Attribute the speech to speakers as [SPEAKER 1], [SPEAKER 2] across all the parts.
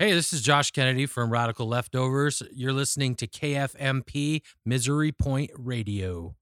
[SPEAKER 1] Hey, this is Josh Kennedy from Radical Leftovers. You're listening to KFMP Misery Point Radio.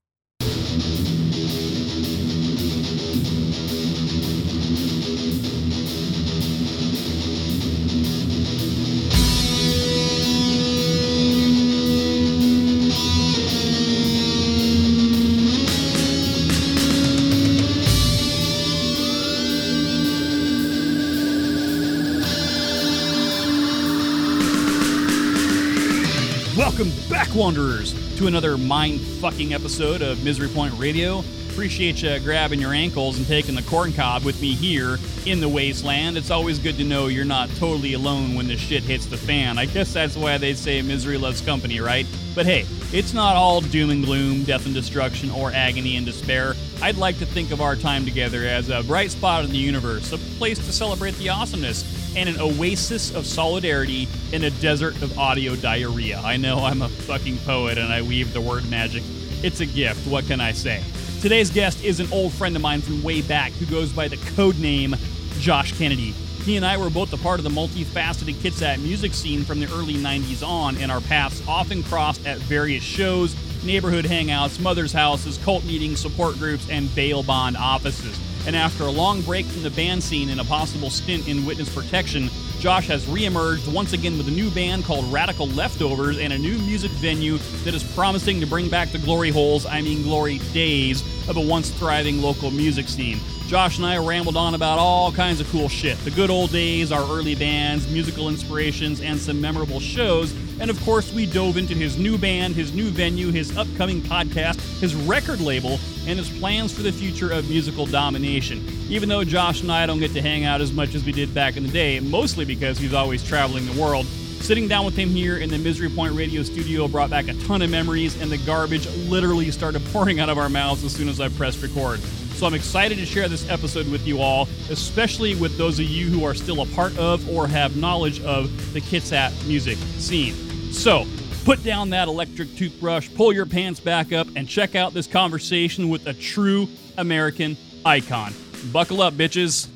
[SPEAKER 2] Wanderers, to another mind fucking episode of Misery Point Radio. Appreciate you grabbing your ankles and taking the corn cob with me here in the wasteland. It's always good to know you're not totally alone when the shit hits the fan. I guess that's why they say misery loves company, right? But hey, it's not all doom and gloom, death and destruction, or agony and despair. I'd like to think of our time together as a bright spot in the universe, a place to celebrate the awesomeness and an oasis of solidarity in a desert of audio diarrhea. I know I'm a fucking poet and I weave the word magic. It's a gift, what can I say? Today's guest is an old friend of mine from way back who goes by the code name Josh Kennedy. He and I were both a part of the multifaceted Kitsap music scene from the early 90s on, and our paths often crossed at various shows, neighborhood hangouts, mothers' houses, cult meetings, support groups, and bail bond offices. And after a long break from the band scene and a possible stint in witness protection, Josh has reemerged once again with a new band called Radical Leftovers and a new music venue that is promising to bring back the glory holes, I mean glory days, of a once thriving local music scene. Josh and I rambled on about all kinds of cool shit the good old days, our early bands, musical inspirations, and some memorable shows. And of course, we dove into his new band, his new venue, his upcoming podcast, his record label, and his plans for the future of musical domination. Even though Josh and I don't get to hang out as much as we did back in the day, mostly because he's always traveling the world, Sitting down with him here in the Misery Point Radio studio brought back a ton of memories, and the garbage literally started pouring out of our mouths as soon as I pressed record. So I'm excited to share this episode with you all, especially with those of you who are still a part of or have knowledge of the Kitsap music scene. So, put down that electric toothbrush, pull your pants back up, and check out this conversation with a true American icon. Buckle up, bitches.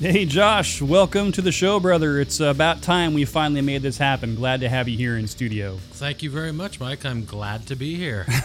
[SPEAKER 2] Hey, Josh, welcome to the show, brother. It's about time we finally made this happen. Glad to have you here in studio.
[SPEAKER 1] Thank you very much, Mike. I'm glad to be here.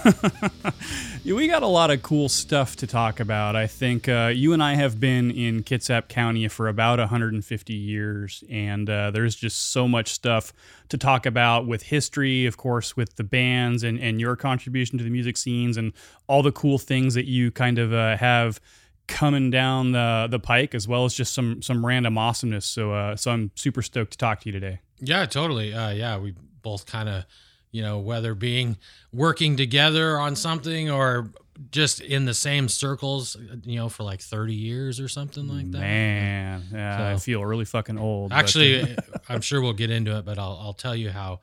[SPEAKER 2] Yeah, we got a lot of cool stuff to talk about. I think uh, you and I have been in Kitsap County for about 150 years, and uh, there's just so much stuff to talk about with history, of course, with the bands and, and your contribution to the music scenes and all the cool things that you kind of uh, have coming down the the pike, as well as just some some random awesomeness. So uh, so I'm super stoked to talk to you today.
[SPEAKER 1] yeah, totally. Uh, yeah, we both kind of, you know, whether being working together on something or just in the same circles, you know, for like 30 years or something like that.
[SPEAKER 2] Man, yeah, I feel really fucking old.
[SPEAKER 1] Actually, I'm sure we'll get into it, but I'll, I'll tell you how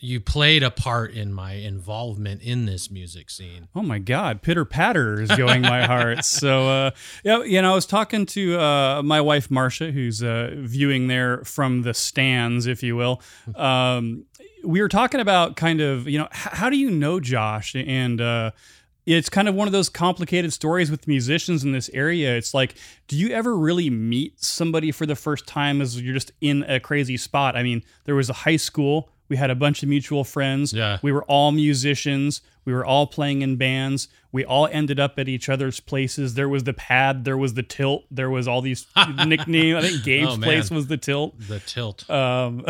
[SPEAKER 1] you played a part in my involvement in this music scene.
[SPEAKER 2] Oh my God, pitter patter is going my heart. So, uh, yeah, you know, I was talking to uh, my wife Marcia, who's uh, viewing there from the stands, if you will. Um, we were talking about kind of, you know, h- how do you know Josh? And uh, it's kind of one of those complicated stories with musicians in this area. It's like, do you ever really meet somebody for the first time as you're just in a crazy spot? I mean, there was a high school. We had a bunch of mutual friends.
[SPEAKER 1] Yeah.
[SPEAKER 2] We were all musicians. We were all playing in bands. We all ended up at each other's places. There was the pad. There was the tilt. There was all these nicknames. I think Gabe's
[SPEAKER 1] Oh,
[SPEAKER 2] place was the tilt.
[SPEAKER 1] The tilt.
[SPEAKER 2] Um,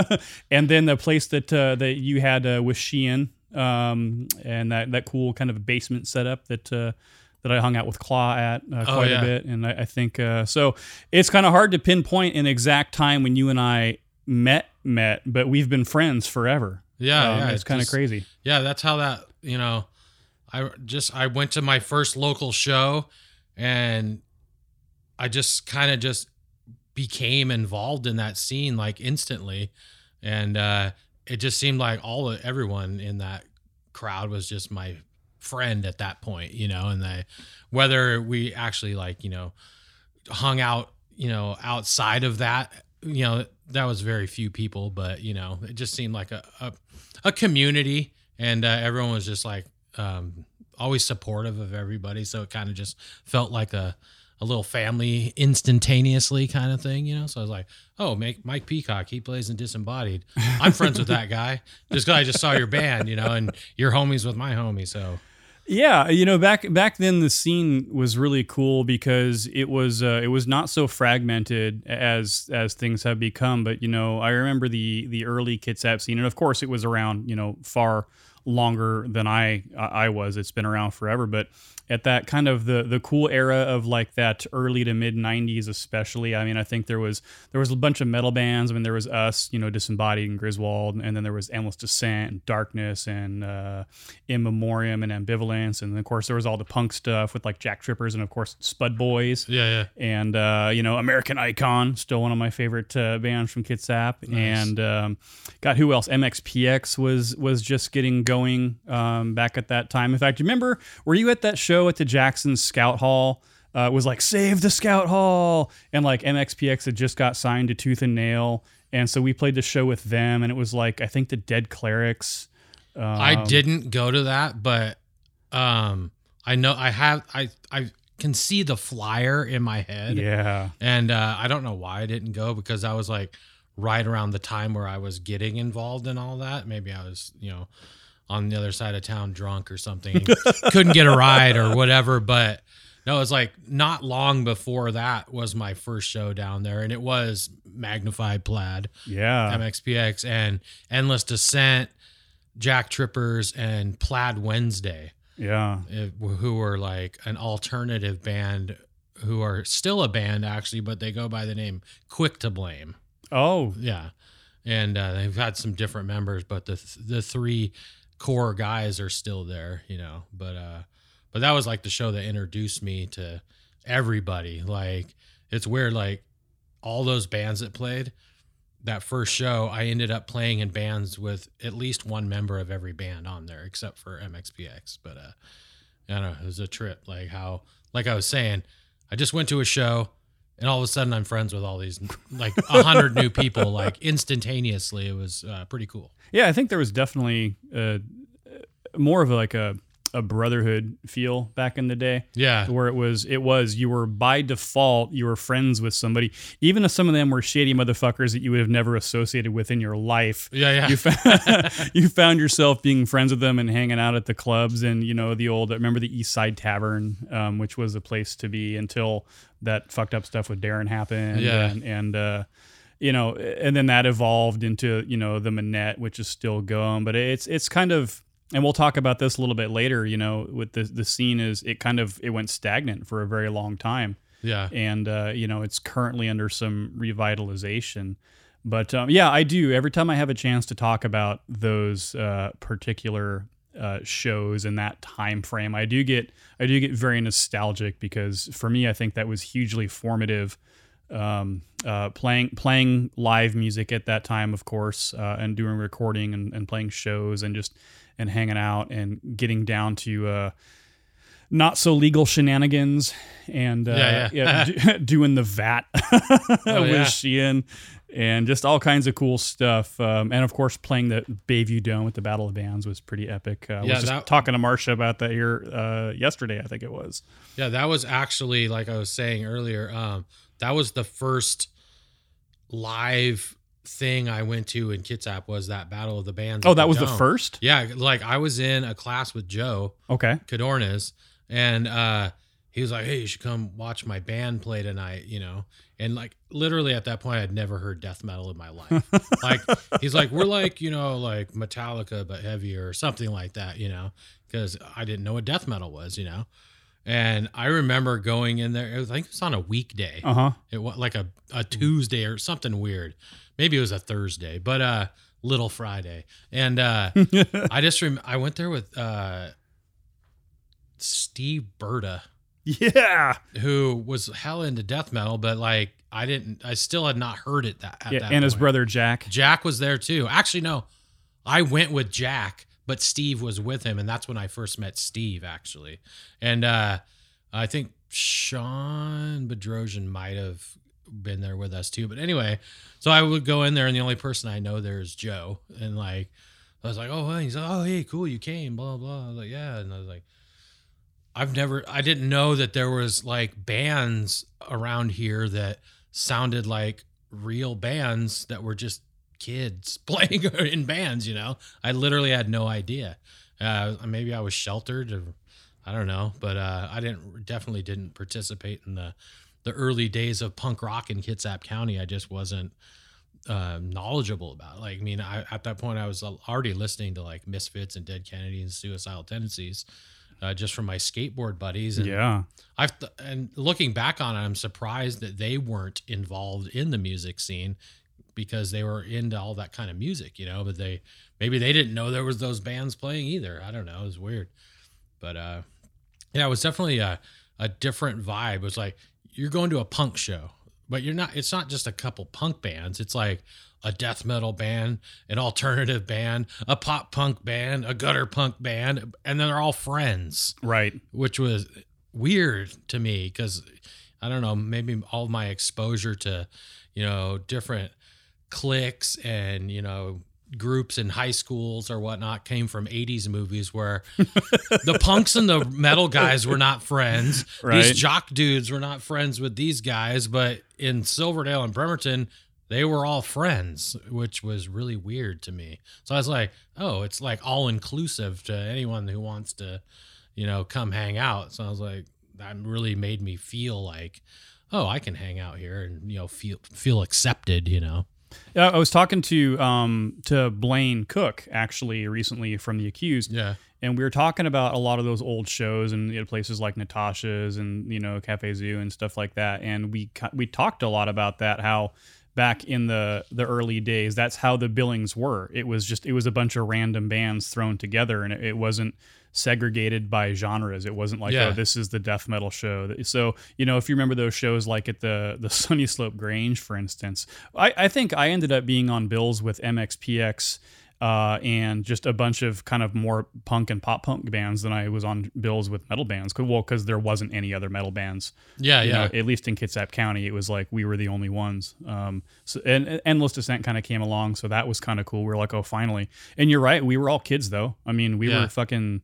[SPEAKER 2] and then the place that uh, that you had uh, with Sheehan, um, and that that cool kind of basement setup that uh, that I hung out with Claw at uh,
[SPEAKER 1] Oh,
[SPEAKER 2] quite
[SPEAKER 1] yeah.
[SPEAKER 2] a bit. And I, I think uh, so. It's kind of hard to pinpoint an exact time when you and I met met, but we've been friends forever.
[SPEAKER 1] Yeah,
[SPEAKER 2] Um,
[SPEAKER 1] yeah,
[SPEAKER 2] it's kind of crazy.
[SPEAKER 1] yeah that's how that you know i just i went to my first local show and i just kind of just became involved in that scene like instantly and uh it just seemed like all of everyone in that crowd was just my friend at that point you know and they whether we actually like you know hung out you know outside of that you know that was very few people but you know it just seemed like a a, a community and uh, everyone was just like um always supportive of everybody so it kind of just felt like a a little family instantaneously kind of thing, you know. So I was like, oh, make Mike Peacock, he plays in Disembodied. I'm friends with that guy just because I just saw your band, you know, and you're homies with my homie, so.
[SPEAKER 2] Yeah, you know, back back then the scene was really cool because it was uh, it was not so fragmented as as things have become. But you know, I remember the the early Kitsap scene, and of course, it was around you know far longer than I I was. It's been around forever, but at that kind of the the cool era of like that early to mid 90s especially i mean i think there was there was a bunch of metal bands i mean there was us you know disembodied and griswold and then there was endless descent and darkness and uh in memoriam and ambivalence and of course there was all the punk stuff with like jack trippers and of course spud boys
[SPEAKER 1] Yeah, yeah.
[SPEAKER 2] and uh, you know American Icon, still one of my favorite uh, bands from Kitsap, and um, God, who else? MXPX was was just getting going um, back at that time. In fact, you remember? Were you at that show at the Jackson Scout Hall? Uh, it was like save the Scout Hall, and like MXPX had just got signed to Tooth and Nail, and so we played the show with them, and it was like I think the Dead Clerics. Um,
[SPEAKER 1] I didn't go to that, but um I know I have I I can see the flyer in my head.
[SPEAKER 2] Yeah,
[SPEAKER 1] And uh I don't know why I didn't go because I was like right around the time where I was getting involved in all that. Maybe I was, you know, on the other side of town drunk or something. Couldn't get a ride or whatever, but no, it was like not long before that was my first show down there and it was Magnified Plaid.
[SPEAKER 2] yeah,
[SPEAKER 1] MXPX and Endless Descent, Jack Trippers, and Plaid Wednesday,
[SPEAKER 2] yeah.
[SPEAKER 1] who were like an alternative band who are still a band actually, but they go by the name Quick to Blame.
[SPEAKER 2] Oh,
[SPEAKER 1] Yeah. And uh, they've had some different members, but the the three core guys are still there, you know. But uh, but that was like the show that introduced me to everybody. Like it's weird, like all those bands that played that first show, I ended up playing in bands with at least one member of every band on there, except for MXPX. But uh, I don't know, it was a trip. Like how, like I was saying, I just went to a show and all of a sudden I'm friends with all these like a hundred new people like instantaneously. It was uh, pretty cool.
[SPEAKER 2] Yeah, I think there was definitely uh, more of like a, a brotherhood feel back in the day.
[SPEAKER 1] Yeah.
[SPEAKER 2] Where it was, it was you were by default you were friends with somebody, even if some of them were shady motherfuckers that you would have never associated with in your life.
[SPEAKER 1] Yeah, yeah.
[SPEAKER 2] You found, you found yourself being friends with them and hanging out at the clubs and you know the old. Remember the East Side Tavern, um, which was a place to be until that fucked up stuff with Darren happened.
[SPEAKER 1] Yeah.
[SPEAKER 2] and, and uh, you know, and then that evolved into you know the Manette, which is still going, but it's it's kind of. And we'll talk about this a little bit later. You know, with the the scene is it kind of it went stagnant for a very long time
[SPEAKER 1] yeah.
[SPEAKER 2] and uh, you know it's currently under some revitalization. But um, yeah, I do every time I have a chance to talk about those uh, particular uh, shows in that time frame. I do get I do get very nostalgic because for me, I think that was hugely formative. Um, uh, playing playing live music at that time, of course, uh, and doing recording and, and playing shows and just and hanging out and getting down to uh, not so legal shenanigans and uh,
[SPEAKER 1] Yeah, yeah.
[SPEAKER 2] do- doing the VAT
[SPEAKER 1] Oh,
[SPEAKER 2] with
[SPEAKER 1] yeah.
[SPEAKER 2] Sheehan and just all kinds of cool stuff. Um, and of course, playing the Bayview Dome with the Battle of Bands was pretty epic. Uh, I
[SPEAKER 1] Yeah,
[SPEAKER 2] was just
[SPEAKER 1] that-
[SPEAKER 2] talking to Marsha about that here uh, yesterday, I think it was.
[SPEAKER 1] Yeah, that was actually like I was saying earlier. Um, that was the first live thing I went to in Kitsap was that Battle of the Bands.
[SPEAKER 2] Oh,
[SPEAKER 1] at
[SPEAKER 2] that was the first?
[SPEAKER 1] Yeah, like I was in a class with Joe
[SPEAKER 2] Okay.
[SPEAKER 1] Cadornas, and uh, he was like, "Hey, you should come watch my band play tonight," you know. And like literally at that point, I'd never heard death metal in my life. like he's like, "We're like you know like Metallica but heavier or something like that," you know, because I didn't know what death metal was, you know. And I remember going in there. It was, I think it was on a weekday.
[SPEAKER 2] Uh huh.
[SPEAKER 1] It was like a, a Tuesday or something weird. Maybe it was a Thursday, but uh Little Friday. And uh I just rem- I went there with uh Steve Berta,
[SPEAKER 2] Yeah.
[SPEAKER 1] who was hell into death metal, but like I didn't I still had not heard it that at
[SPEAKER 2] yeah.
[SPEAKER 1] that
[SPEAKER 2] And his brother Jack.
[SPEAKER 1] Jack was there too. Actually, no. I went with Jack, but Steve was with him, and that's when I first met Steve, actually. And uh I think Sean Bedrosian might have been there with us too. But anyway, so I would go in there, and the only person I know there is Joe. And like, I was like, oh, he's like, oh, hey, cool, you came, blah, blah. I was like, yeah. And I was like, I've never I didn't know that there was like bands around here that sounded like real bands that were just kids playing in bands, you know. I literally had no idea. Uh, maybe I was sheltered or I don't know, but uh, I didn't definitely didn't participate in the the early days of punk rock in Kitsap County. I just wasn't uh, knowledgeable about. It. Like, I mean, I, at that point, I was already listening to like Misfits and Dead Kennedy and Suicidal Tendencies, uh, just from my skateboard buddies. And
[SPEAKER 2] yeah,
[SPEAKER 1] I've th- and looking back on it, I'm surprised that they weren't involved in the music scene because they were into all that kind of music, you know. But they maybe they didn't know there was those bands playing either. I don't know. It was weird, but uh, yeah, it was definitely a a different vibe. It was like you're going to a punk show but you're not it's not just a couple punk bands it's like a death metal band an alternative band a pop punk band a gutter punk band and they're all friends
[SPEAKER 2] right
[SPEAKER 1] which was weird to me because i don't know maybe all my exposure to you know different cliques and you know groups in high schools or whatnot came from 80s movies where the punks and the metal guys were not friends. Right. These jock dudes were not friends with these guys, but in Silverdale and Bremerton, they were all friends, which was really weird to me. So I was like, oh, it's like all inclusive to anyone who wants to, you know, come hang out. So I was like, that really made me feel like, oh, I can hang out here and, you know, feel feel accepted, you know.
[SPEAKER 2] Yeah, I was talking to um to Blaine Cook actually recently from The Accused.
[SPEAKER 1] Yeah.
[SPEAKER 2] And we were talking about a lot of those old shows and you know, places like Natasha's and you know Cafe Zoo and stuff like that. And we we talked a lot about that how back in the the early days that's how the billings were. It was just it was a bunch of random bands thrown together and it, it wasn't segregated by genres. It wasn't like, yeah. oh, this is the death metal show. So, you know, if you remember those shows like at the the Sunny Slope Grange, for instance, I, I think I ended up being on bills with MXPX uh, and just a bunch of kind of more punk and pop punk bands than I was on bills with metal bands. Well, because there wasn't any other metal bands.
[SPEAKER 1] Yeah, yeah.
[SPEAKER 2] Know, at least in Kitsap County, it was like we were the only ones. Um, so and Endless Descent kind of came along, so that was kind of cool. We were like, oh, finally. And you're right, we were all kids though. I mean, we yeah. were fucking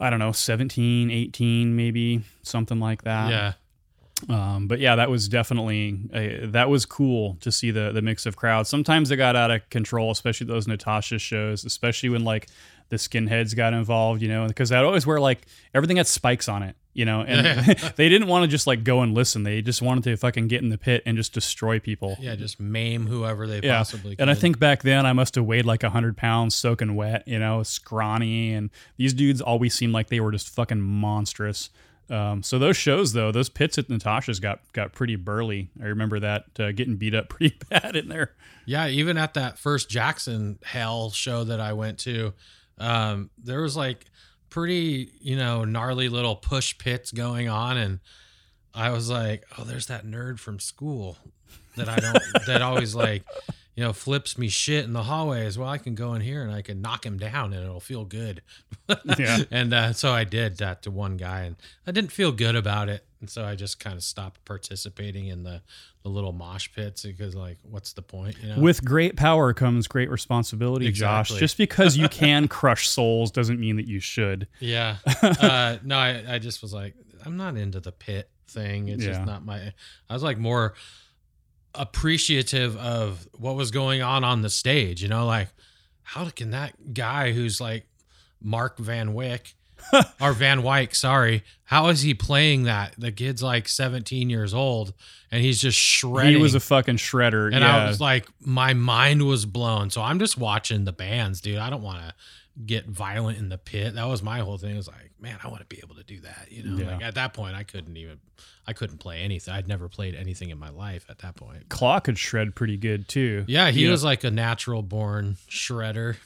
[SPEAKER 2] I don't know, 17, 18, maybe something like that.
[SPEAKER 1] Yeah.
[SPEAKER 2] Um, but yeah, that was definitely a, that was cool to see the the mix of crowds. Sometimes they got out of control, especially those Natasha shows, especially when like the skinheads got involved, you know, because that always wear like everything had spikes on it, you know, and they didn't want to just like go and listen. They just wanted to fucking get in the pit and just destroy people.
[SPEAKER 1] Yeah, just maim whoever they yeah. possibly could.
[SPEAKER 2] And I think back then I must have weighed like hundred pounds soaking wet, you know, scrawny, and these dudes always seemed like they were just fucking monstrous. Um, so those shows though, those pits at Natasha's got got pretty burly. I remember that uh, getting beat up pretty bad in there.
[SPEAKER 1] Yeah, even at that first Jackson Hall show that I went to, um, there was like pretty, you know, gnarly little push pits going on, and I was like, oh, there's that nerd from school that I don't that always like you know, flips me shit in the hallways. Well, I can go in here and I can knock him down and it'll feel good. yeah. And uh, so I did that to one guy and I didn't feel good about it. And so I just kind of stopped participating in the, the little mosh pits because, like, what's the point? You know?
[SPEAKER 2] With great power comes great responsibility, exactly. Josh. Just because you can crush souls doesn't mean that you should.
[SPEAKER 1] Yeah. Uh, no, I, I just was like, I'm not into the pit thing. It's yeah. just not my. I was like more appreciative of what was going on on the stage. You know, like how can that guy who's like Mark Van Wyck or Van Wyck, sorry, how is he playing that? The kid's like 17 years old and he's just shredding.
[SPEAKER 2] He was a fucking shredder.
[SPEAKER 1] And
[SPEAKER 2] yeah.
[SPEAKER 1] I was like, my mind was blown. So I'm just watching the bands, dude. I don't want to get violent in the pit. That was my whole thing. It was like, man, I want to be able to do that. You know, yeah. like at that point, I couldn't even, I couldn't play anything. I'd never played anything in my life at that point.
[SPEAKER 2] Claw could shred pretty good too.
[SPEAKER 1] Yeah, he was like a natural born shredder.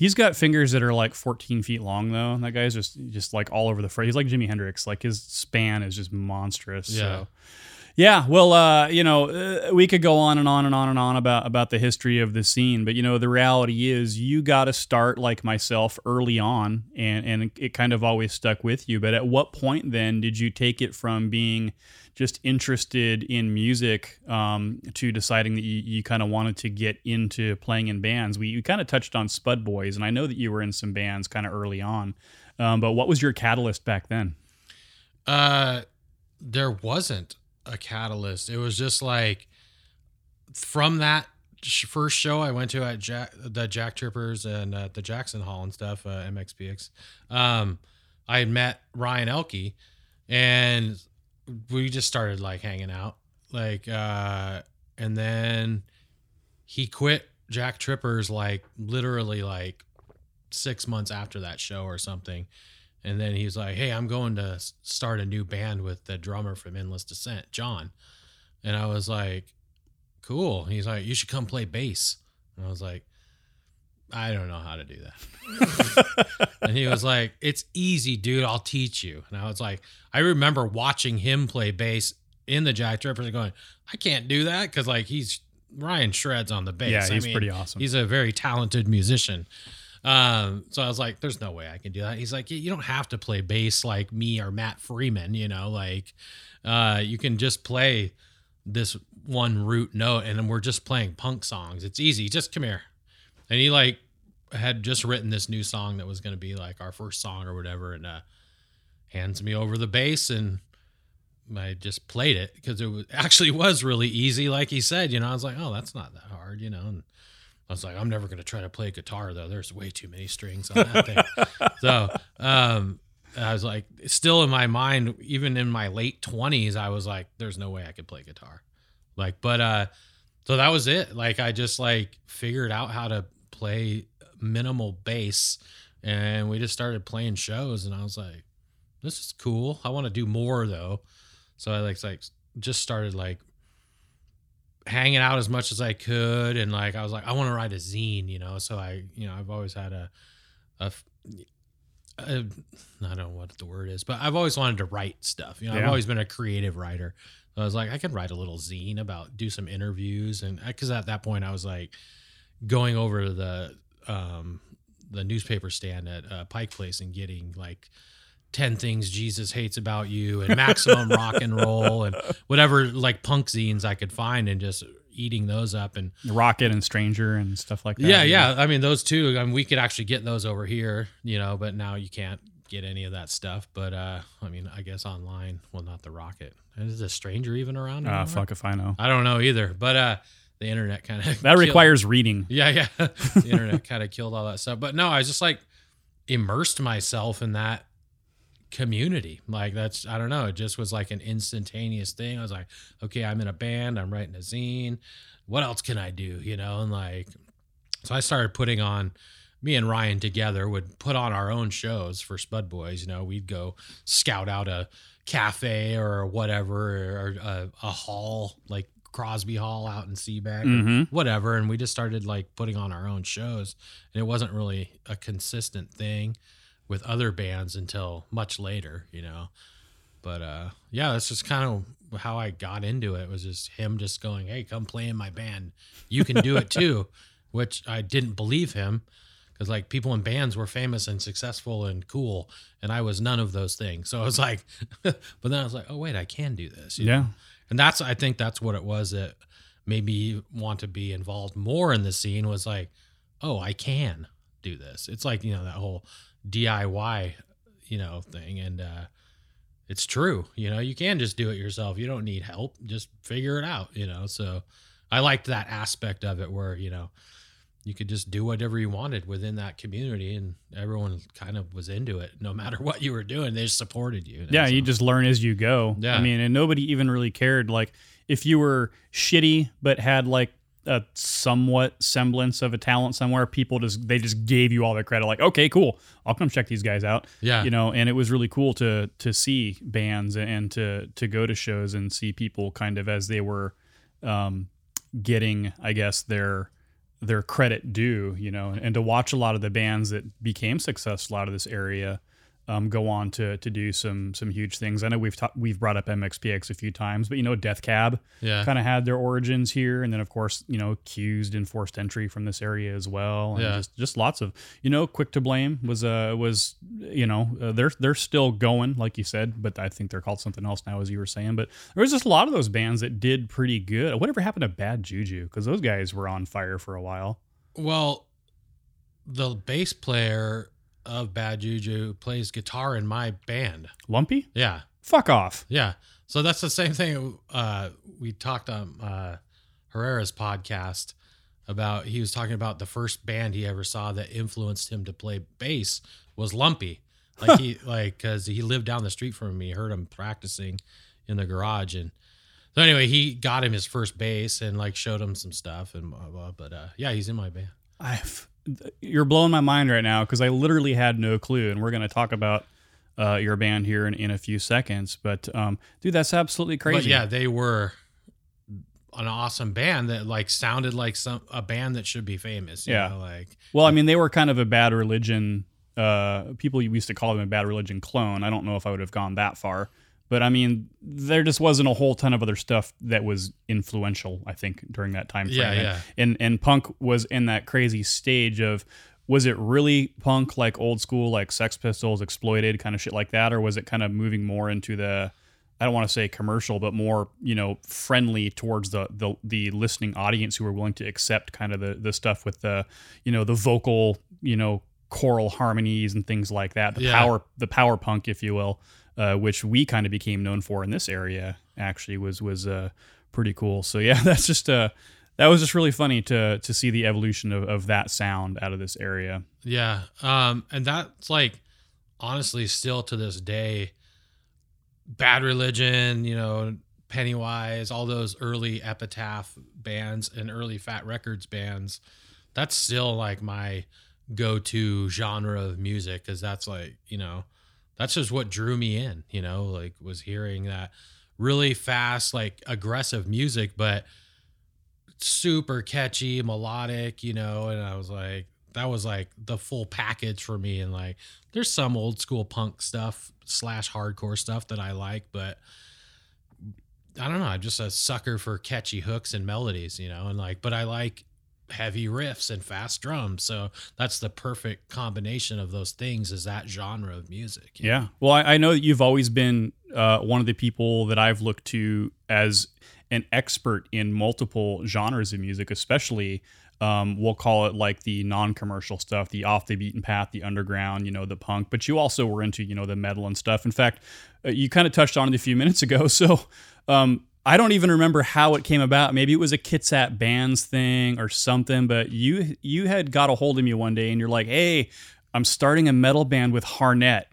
[SPEAKER 2] He's got fingers that are like 14 feet long though. That guy's just just like all over the frame. He's like Jimi Hendrix. Like his span is just monstrous. Yeah. So yeah, well, uh, you know, uh, we could go on and on and on and on about about the history of the scene, but you know, the reality is you got to start like myself early on, and and it kind of always stuck with you. But at what point then did you take it from being just interested in music um, to deciding that you, you kind of wanted to get into playing in bands? We, kind of touched on Spud Boys, and I know that you were in some bands kind of early on. Um, but what was your catalyst back then?
[SPEAKER 1] Uh, there wasn't a catalyst. It was just like from that first show I went to at Jack, the Jack Trippers and uh, the Jackson Hall and stuff, uh, MXPX. Um, I had met Ryan Elke, and we just started like hanging out, like, uh, and then he quit Jack Trippers like literally like six months after that show or something. And then he's like, "Hey, I'm going to start a new band with the drummer from Endless Descent, John." And I was like, "Cool." He's like, "You should come play bass." And I was like, "I don't know how to do that." and he was like, "It's easy, dude. I'll teach you." And I was like, I remember watching him play bass in the Jack Trippers and going, "I can't do that because like he's Ryan shreds on the bass.
[SPEAKER 2] yeah,
[SPEAKER 1] I
[SPEAKER 2] he's
[SPEAKER 1] mean,
[SPEAKER 2] pretty awesome.
[SPEAKER 1] He's a very talented musician. Um, so I was like, there's no way I can do that. He's like, you don't have to play bass like me or Matt Freeman, you know, like, uh, you can just play this one root note and then we're just playing punk songs. It's easy. Just come here. And he like had just written this new song that was going to be like our first song or whatever. And, uh, hands me over the bass and I just played it because it was actually was really easy. Like he said, you know, I was like, oh, that's not that hard, you know, and I was like, I'm never going to try to play guitar though. There's way too many strings on that thing. so, um, I was like, still in my mind, even in my late twenties, I was like, there's no way I could play guitar. Like, but, uh, so that was it. Like, I just like figured out how to play minimal bass and we just started playing shows and I was like, this is cool. I want to do more though. So I like, like just started like hanging out as much as I could. And like, I was like, I want to write a zine, you know? So I, you know, I've always had a, a, I don't know what the word is, but I've always wanted to write stuff. You know, I've always been a creative writer. So I was like, I could write a little zine about, do some interviews. And because at that point I was like going over to the, um, the newspaper stand at uh, Pike Place and getting like 10 things Jesus hates about you and maximum rock and roll and whatever like punk zines I could find and just eating those up and
[SPEAKER 2] Rocket and Stranger and stuff like that.
[SPEAKER 1] yeah yeah I mean those two I mean we could actually get those over here you know but now you can't get any of that stuff but uh I mean I guess online well not the rocket is the stranger even around
[SPEAKER 2] Ah,
[SPEAKER 1] anymore?
[SPEAKER 2] fuck if I know.
[SPEAKER 1] I don't know either but uh the internet kind of
[SPEAKER 2] That requires reading.
[SPEAKER 1] yeah, yeah. the internet kind of killed all that stuff. But no, I just like immersed myself in that community. Like that's I don't know, it just was like an instantaneous thing. I was like, okay, I'm in a band, I'm writing a zine. What else can I do? You know, and like so I started putting on me and Ryan together would put on our own shows for Spud Boys. You know, we'd go scout out a cafe or whatever or a, uh, a hall like Crosby Hall out in Seabeck or
[SPEAKER 2] Mhm.
[SPEAKER 1] whatever and we just started like putting on our own shows and it wasn't really a consistent thing with other bands until much later you know but uh yeah that's just kind of how i got into it was just him just going hey come play in my band you can do it too which i didn't believe him because like people in bands were famous and successful and cool and i was none of those things so i was like but then i was like oh wait i can do this you know? And that's i think that's what it was that made me want to be involved more in the scene was like oh i can do this. It's like you know that whole diy you know thing. And uh it's true you know you can just do it yourself. You don't need help. Just figure it out you know. So i liked that aspect of it where you know you could just do whatever you wanted within that community and everyone kind of was into it no matter what you were doing they just supported you,
[SPEAKER 2] Yeah,
[SPEAKER 1] And
[SPEAKER 2] you just learn as you go.
[SPEAKER 1] Yeah.
[SPEAKER 2] I mean, and nobody even really cared. Like, if you were shitty but had like a somewhat semblance of a talent somewhere, people just they just gave you all the credit. Like, okay, cool, I'll come check these guys out.
[SPEAKER 1] yeah
[SPEAKER 2] You know, and it was really cool to to see bands and to to go to shows and see people kind of as they were um, getting, I guess, their their credit due, you know, and to watch a lot of the bands that became successful out of this area um, go on to to do some some huge things. I know we've ta- we've brought up MXPX a few times, but you know, Death Cab
[SPEAKER 1] yeah
[SPEAKER 2] kind of had their origins here, and then of course, you know, Accused and Forced Entry from this area as well, and
[SPEAKER 1] Yeah.
[SPEAKER 2] just just lots of you know, Quick to Blame was uh was you know uh, they're they're still going like you said, but I think they're called something else now, as you were saying. But there was just a lot of those bands that did pretty good. Whatever happened to Bad Juju? Because those guys were on fire for a while.
[SPEAKER 1] Well, the bass player of Bad Juju plays guitar in my band.
[SPEAKER 2] Lumpy?
[SPEAKER 1] Yeah.
[SPEAKER 2] Fuck off.
[SPEAKER 1] Yeah. So that's the same thing. Uh, we talked on uh, Herrera's podcast about. He was talking about the first band he ever saw that influenced him to play bass was Lumpy. Like he like because he lived down the street from me. Heard him practicing in the garage and. So anyway, he got him his first bass and like showed him some stuff and blah blah. But uh, yeah, he's in my band.
[SPEAKER 2] I've, you're blowing my mind right now because I literally had no clue, and we're going to talk about uh, your band here in, in a few seconds. But um, dude, that's absolutely crazy.
[SPEAKER 1] But yeah, they were an awesome band that like sounded like some a band that should be famous. you
[SPEAKER 2] Yeah.
[SPEAKER 1] know, like
[SPEAKER 2] Well, I mean, they were kind of a bad religion. Uh, people used to call them a bad religion clone. I don't know if I would have gone that far, but I mean, there just wasn't a whole ton of other stuff that was influential. I think during that time frame.
[SPEAKER 1] Yeah,
[SPEAKER 2] And-
[SPEAKER 1] yeah.
[SPEAKER 2] And and punk was in that crazy stage of. Was it really punk like old school, like Sex Pistols, Exploited, kind of shit like that, or was it kind of moving more into the I don't want to say commercial, but more you know friendly towards the the the listening audience who were willing to accept kind of the the stuff with the you know the vocal you know choral harmonies and things like that, the
[SPEAKER 1] Yeah.
[SPEAKER 2] power the power punk, if you will, uh, which we kind of became known for in this area. Actually, was was uh, pretty cool. So yeah, that's just uh that was just really funny to to see the evolution of, of that sound out of this area.
[SPEAKER 1] Yeah. Um, and that's like honestly still to this day, Bad Religion, you know, Pennywise, all those early Epitaph bands and early Fat Wreck Chords bands, that's still like my go-to genre of music because that's like, you know, that's just what drew me in, you know, like was hearing that really fast, like aggressive music, but super catchy, melodic, you know, and I was like, that was like the full package for me. And like, there's some old school punk stuff slash hardcore stuff that I like, but I don't know. I'm just a sucker for catchy hooks and melodies, you know, and like, but I like heavy riffs and fast drums. So that's the perfect combination of those things is that genre of music. know?
[SPEAKER 2] Yeah. Well, I, I know that you've always been uh, one of the people that I've looked to as an expert in multiple genres of music, especially um, we'll call it like the non-commercial stuff, the off the beaten path, the underground, you know, the punk. But you also were into, you know, the metal and stuff. In fact, uh, you kind of touched on it a few minutes ago. So um, I don't even remember how it came about. Maybe it was a Kitsap Bands thing or something. But you you had got a hold of me one day and you're like, hey, I'm starting a metal band with Harnett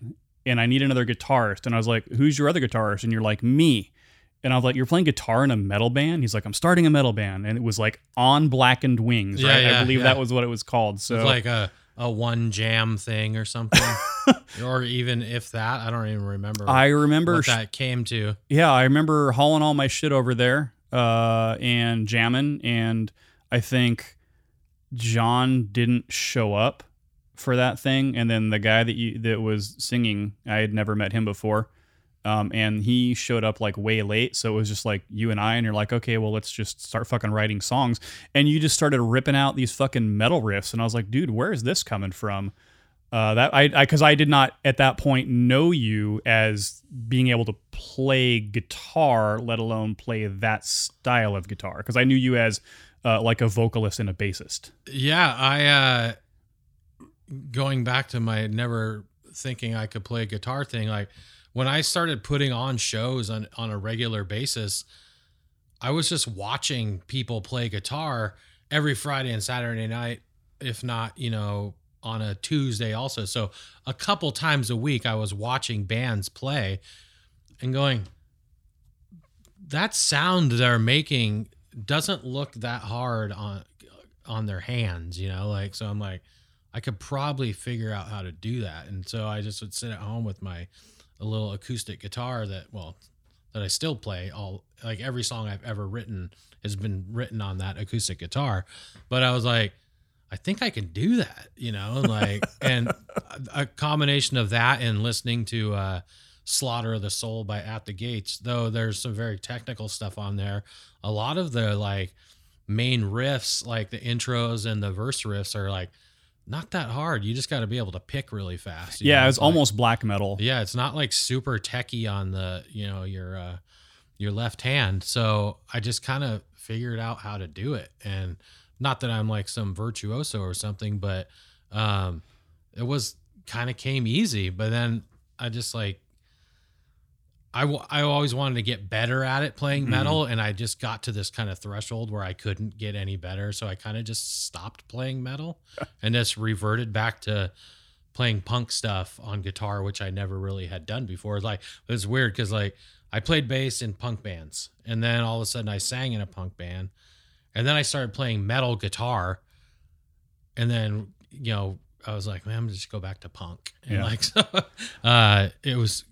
[SPEAKER 2] and I need another guitarist. And I was like, who's your other guitarist? And you're like, me. And I was like, you're playing guitar in a metal band? He's like, I'm starting a metal band. And it was like On Blackened Wings,
[SPEAKER 1] Yeah,
[SPEAKER 2] right? I believe
[SPEAKER 1] yeah.
[SPEAKER 2] that was what it was called. So
[SPEAKER 1] It's like a, a one jam thing or something. or even if that, I don't even remember
[SPEAKER 2] I remember,
[SPEAKER 1] what that came to.
[SPEAKER 2] yeah, I remember hauling all my shit over there uh, and jamming. And I think John didn't show up for that thing. And then the guy that you, that was singing, I had never met him before. Um, and he showed up like way late. So it was just like you and I, and you're like, okay, well, let's just start fucking writing songs. And you just started ripping out these fucking metal riffs. And I was like, dude, where is this coming from? Uh, that I, I, cause I did not at that point know you as being able to play guitar, let alone play that style of guitar. Cause I knew you as uh, like a vocalist and a bassist.
[SPEAKER 1] Yeah, I uh going back to my never thinking I could play guitar thing, like when I started putting on shows on on a regular basis, I was just watching people play guitar every Friday and Saturday night, if not, you know, on a Tuesday also. So a couple times a week I was watching bands play and going that sound they're making doesn't look that hard on on their hands, you know, like so I'm like I could probably figure out how to do that. And so I just would sit at home with my a little acoustic guitar that well that I still play all like every song I've ever written has been written on that acoustic guitar. But I was like I think I can do that, you know, like and a combination of that and listening to uh Slaughter of the Soul by At the Gates, though there's some very technical stuff on there. A lot of the like main riffs, like the intros and the verse riffs, are like not that hard. You just got to be able to pick really fast.
[SPEAKER 2] Yeah,
[SPEAKER 1] know?
[SPEAKER 2] it was
[SPEAKER 1] It's like-
[SPEAKER 2] almost black metal.
[SPEAKER 1] yeah, it's not like super techy on the you know your uh, your left hand. So I just kind of figured out how to do it, and not that I'm like some virtuoso or something, but um, it was kind of came easy. But then I just like I, w- I always wanted to get better at it playing
[SPEAKER 2] Mhm.
[SPEAKER 1] metal and I just got to this kind of threshold where I couldn't get any better so I kind of just stopped playing metal and just reverted back to playing punk stuff on guitar which I never really had done before It's like it was weird cuz like I played bass in punk bands and then all of a sudden I sang in a punk band and then I started playing metal guitar and then you know I was like man I'm just go back to punk and
[SPEAKER 2] Yeah.
[SPEAKER 1] like so uh it was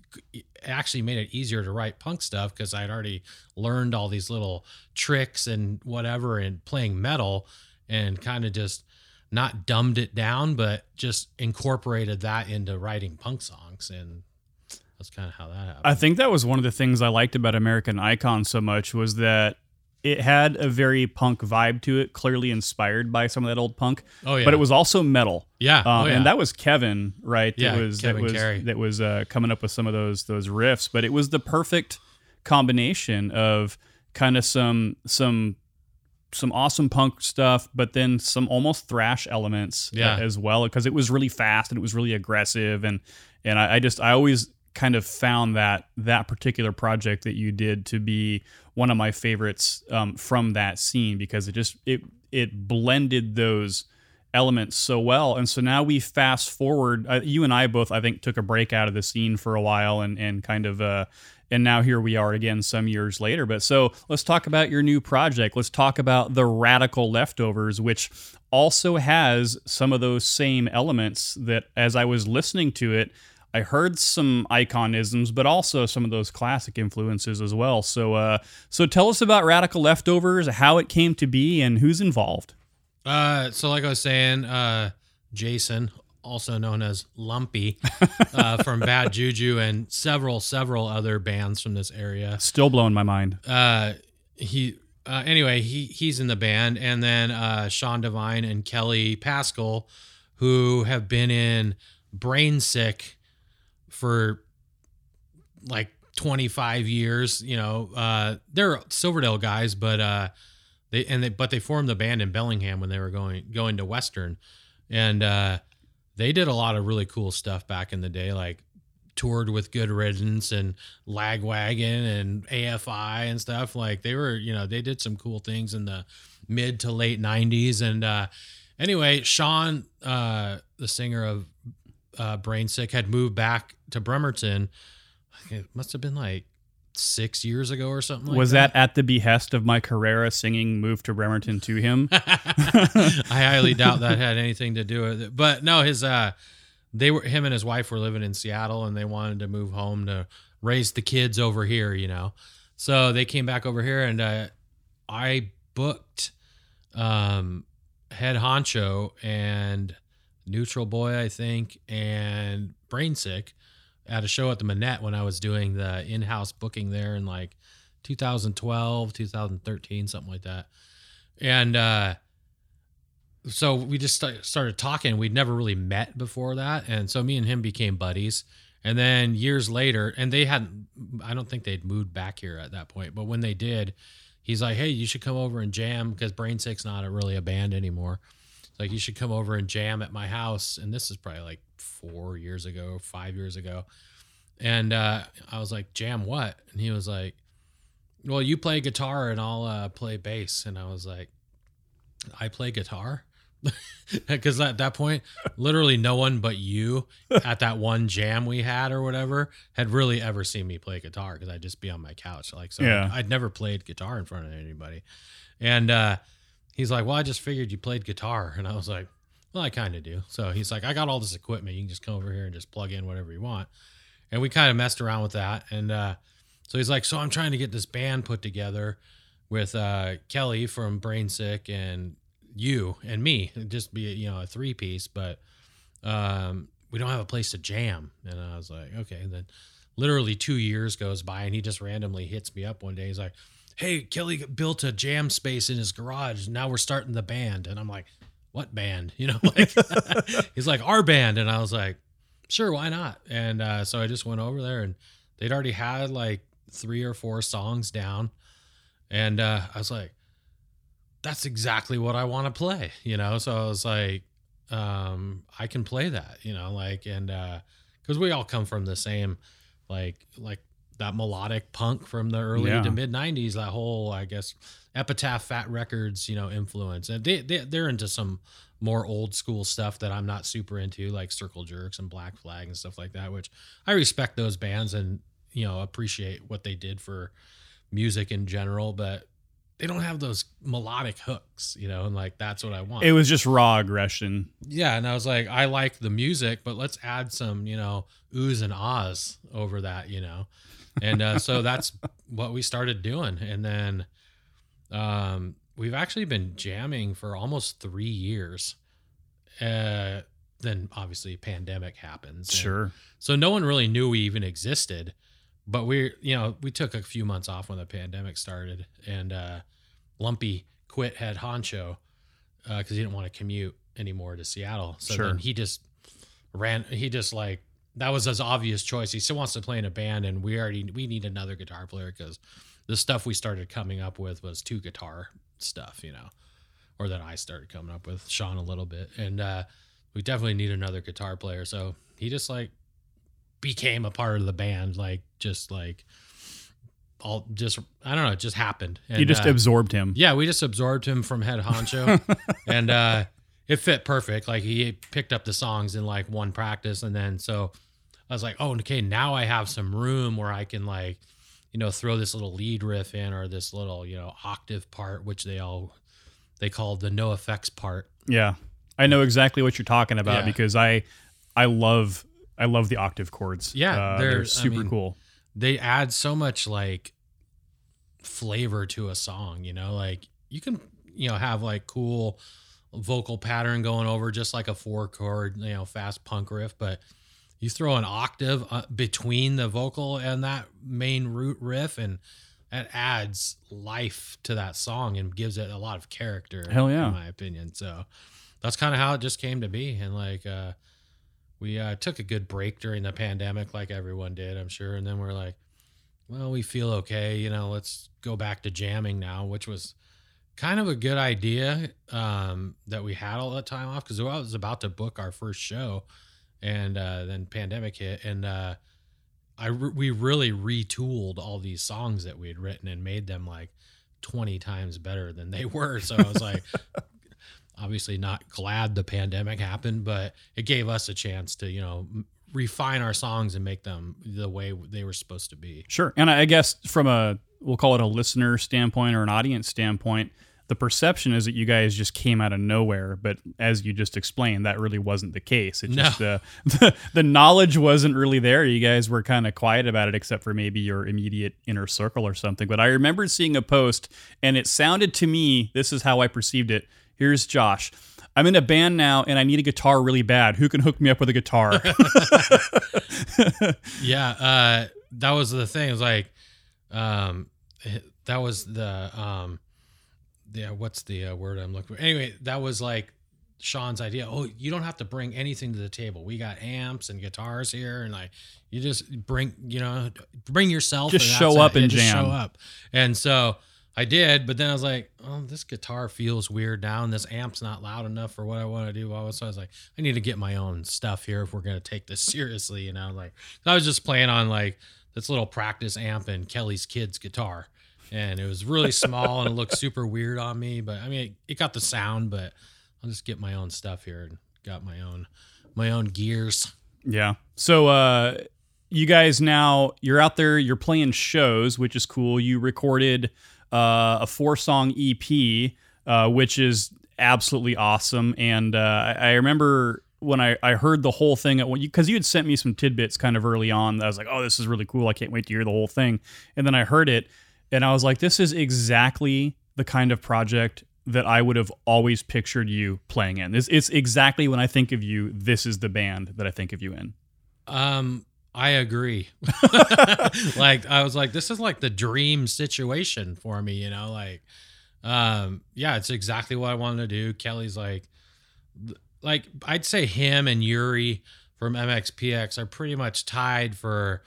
[SPEAKER 1] actually made it easier to write punk stuff because I'd already learned all these little tricks and whatever in playing metal and kind of just not dumbed it down, but just incorporated that into writing punk songs. And that's kind of how that happened.
[SPEAKER 2] I think that was one of the things I liked about American Icon so much was that it had a very punk vibe to it, clearly inspired by some of that old punk,
[SPEAKER 1] oh, yeah.
[SPEAKER 2] but it was also metal.
[SPEAKER 1] yeah.
[SPEAKER 2] Um,
[SPEAKER 1] oh, yeah.
[SPEAKER 2] And that was Kevin, right?
[SPEAKER 1] Yeah,
[SPEAKER 2] that was
[SPEAKER 1] Kevin
[SPEAKER 2] that was
[SPEAKER 1] Carey.
[SPEAKER 2] that was uh, coming up with some of those those riffs. But it was the perfect combination of kind of some some some awesome punk stuff, but then some almost thrash elements uh,
[SPEAKER 1] Yeah.
[SPEAKER 2] as well because it was really fast and it was really aggressive and and I, I just I always kind of found that that particular project that you did to be one of my favorites um, from that scene because it just it it blended those elements so well. And so now we fast forward uh, you and i both i think took a break out of the scene for a while and and kind of uh and now here we are again some years later. But so let's talk about your new project. Let's talk about the radical leftovers which also has some of those same elements that as i was listening to it I heard some iconisms, but also some of those classic influences as well. So, uh, so tell us about Radical Leftovers, how it came to be, and who's involved.
[SPEAKER 1] Uh, so like I was saying, uh, Jason, also known as Lumpy, uh, from Bad Juju and several, several other bands from this area.
[SPEAKER 2] Still blowing my mind.
[SPEAKER 1] Uh, he, uh, anyway, he he's in the band, and then uh, Sean Devine and Kelly Pascal, who have been in Brain Sick for like 25 years. You know, uh, they're Silverdale guys, but uh, they and they but they formed the band in Bellingham when they were going going to Western, and uh, they did a lot of really cool stuff back in the day, like toured with Good Riddance and Lagwagon and AFI and stuff. Like they were, you know, they did some cool things in the mid to late 90s. And uh, anyway, Sean, uh, the singer of uh, Brain Sick, had moved back to Bremerton. It must have been like six years ago or something like
[SPEAKER 2] was that. at the behest of Mike Herrera singing "Move to Bremerton" to him?
[SPEAKER 1] I highly doubt that had anything to do with it. But no, his uh they were him and his wife were living in Seattle and they wanted to move home to raise the kids over here, you know. So they came back over here and uh I booked um head honcho and neutral boy, I think, and brain sick at a show at the Manette when I was doing the in-house booking there in like 2012, 2013, something like that. And uh so we just sta- started talking. We'd never really met before that, and so me and him became buddies. And then years later, and they hadn't. I don't think they'd moved back here at that point, but when they did, he's like, "Hey, you should come over and jam because Brain Sick's not a, really a band anymore. It's like you should come over and jam at my house." And this is probably like four years ago, five years ago. And uh, I was like, "Jam what?" And he was like, "Well, you play guitar and I'll uh, play bass." And I was like, "I play guitar." because at that point literally no one but you at that one jam we had or whatever had really ever seen me play guitar because i'd just be on my couch like so
[SPEAKER 2] Yeah.
[SPEAKER 1] I'd, I'd never played guitar in front of anybody and uh he's like well i just figured you played guitar and i was like well i kind of do. So he's like i got all this equipment. You can just come over here and just plug in whatever you want. And we kind of messed around with that. And uh so he's like so i'm trying to get this band put together with uh kelly from brain sick and you and me. It'd just be you know a three piece but um we don't have a place to jam. And i was like okay. And then literally two years goes by and he just randomly hits me up one day. He's like hey kelly built a jam space in his garage. Now we're starting the band. And i'm like what band you know like he's like our band and i was like sure why not and uh, so i just went over there and they'd already had like three or four songs down and uh, i was like that's exactly what I want to play, you know? So I was like, um, I can play that, you know, like, and, uh, cause we all come from the same, like, like that melodic punk from the early
[SPEAKER 2] Yeah.
[SPEAKER 1] to mid '90s. That whole, I guess, Epitaph, Fat Wreck Chords, you know, influence. And they, they they're into some more old school stuff that I'm not super into, like Circle Jerks and Black Flag and stuff like that. Which I respect those bands and you know appreciate what they did for music in general, but they don't have those melodic hooks, you know, and like that's what I want.
[SPEAKER 2] It was just raw aggression.
[SPEAKER 1] Yeah, and I was like, I like the music, but let's add some, you know, oohs and ahs over that, you know. And uh, so that's what we started doing. And then um, we've actually been jamming for almost three years. Uh, then obviously pandemic happens.
[SPEAKER 2] Sure.
[SPEAKER 1] so no one really knew we even existed. But we, you know, we took a few months off when the pandemic started, and uh, Lumpy quit head honcho because he didn't want to commute anymore to Seattle. So
[SPEAKER 2] Sure.
[SPEAKER 1] then he just ran. He just like that was his obvious choice. He still wants to play in a band, and we already we need another guitar player because the stuff we started coming up with was two guitar stuff, you know, or that I started coming up with Sean a little bit, and uh, we definitely need another guitar player. So he just like became a part of the band, like just like all just I don't know, it just happened. And,
[SPEAKER 2] you just
[SPEAKER 1] uh,
[SPEAKER 2] absorbed him.
[SPEAKER 1] yeah, we just absorbed him from head honcho, and uh, it fit perfect. Like he picked up the songs in like one practice, and then so I was like, oh, okay, now I have some room where I can like, you know, throw this little lead riff in or this little you know octave part, which they all they call the NOFX part.
[SPEAKER 2] Yeah. I know exactly what you're talking about
[SPEAKER 1] Yeah.
[SPEAKER 2] because I I love I love the octave chords.
[SPEAKER 1] Yeah,
[SPEAKER 2] Uh,
[SPEAKER 1] they're-
[SPEAKER 2] they're,
[SPEAKER 1] I
[SPEAKER 2] super
[SPEAKER 1] mean,
[SPEAKER 2] cool.
[SPEAKER 1] They add so much like flavor to a song, you know, like you can you know have like cool vocal pattern going over just like a four chord, you know, fast punk riff, but you throw an octave uh, between the vocal and that main root riff and it adds life to that song and gives it a lot of character
[SPEAKER 2] Hell yeah.
[SPEAKER 1] in my opinion so that's kind of how it just came to be and like uh we uh took a good break during the pandemic like everyone did i'm sure and then we're like well we feel okay you know let's go back to jamming now which was kind of a good idea um that we had all that time off because i was about to book our first show and uh then pandemic hit and uh I re- we really retooled all these songs that we had written and made them like 20 times better than they were. So I was like, obviously not glad the pandemic happened, but it gave us a chance to, you know, refine our songs and make them the way they were supposed to be.
[SPEAKER 2] Sure. And I guess from a we'll call it a listener standpoint or an audience standpoint, the perception is that you guys just came out of nowhere, but as you just explained, that really wasn't the case. It
[SPEAKER 1] No.
[SPEAKER 2] just the, the the knowledge wasn't really there. You guys were kind of quiet about it, except for maybe your immediate inner circle or something. But I remember seeing a post, and it sounded to me this is how I perceived it. Here's Josh. I'm in a band now, and I need a guitar really bad. Who can hook me up with a guitar?
[SPEAKER 1] Yeah, uh, that was the thing. It was like, um, that was the um, yeah. What's the uh, word I'm looking for? Anyway, that was like Sean's idea. Oh, you don't have to bring anything to the table. We got amps and guitars here, and like you just bring, you know, bring yourself.
[SPEAKER 2] Just show up
[SPEAKER 1] it.
[SPEAKER 2] and
[SPEAKER 1] Yeah, just
[SPEAKER 2] jam.
[SPEAKER 1] Show up, and so. I did, but then I was like, "Oh, this guitar feels weird now, and this amp's not loud enough for what I want to do." So I was like, "I need to get my own stuff here if we're gonna take this seriously." You know, like I was just playing on like this little practice amp and Kelly's kid's guitar, and it was really small and it looked super weird on me. But I mean, it, it got the sound, but I'll just get my own stuff here and got my own my own gears.
[SPEAKER 2] Yeah. So uh you guys now you're out there, you're playing shows, which is cool. You recorded uh, a four song EP, uh, which is absolutely awesome. And uh, I remember when I, I heard the whole thing at because you had sent me some tidbits kind of early on. I was like, oh, this is really cool. I can't wait to hear the whole thing. And then I heard it, and I was like, this is exactly the kind of project that I would have always pictured you playing in. This it's exactly when I think of you, this is the band that I think of you in.
[SPEAKER 1] Um, I agree. like I was like, this is like the dream situation for me, you know, like um yeah, it's exactly what I wanted to do. Kelly's like like I'd say him and Yuri from MXPX are pretty much tied for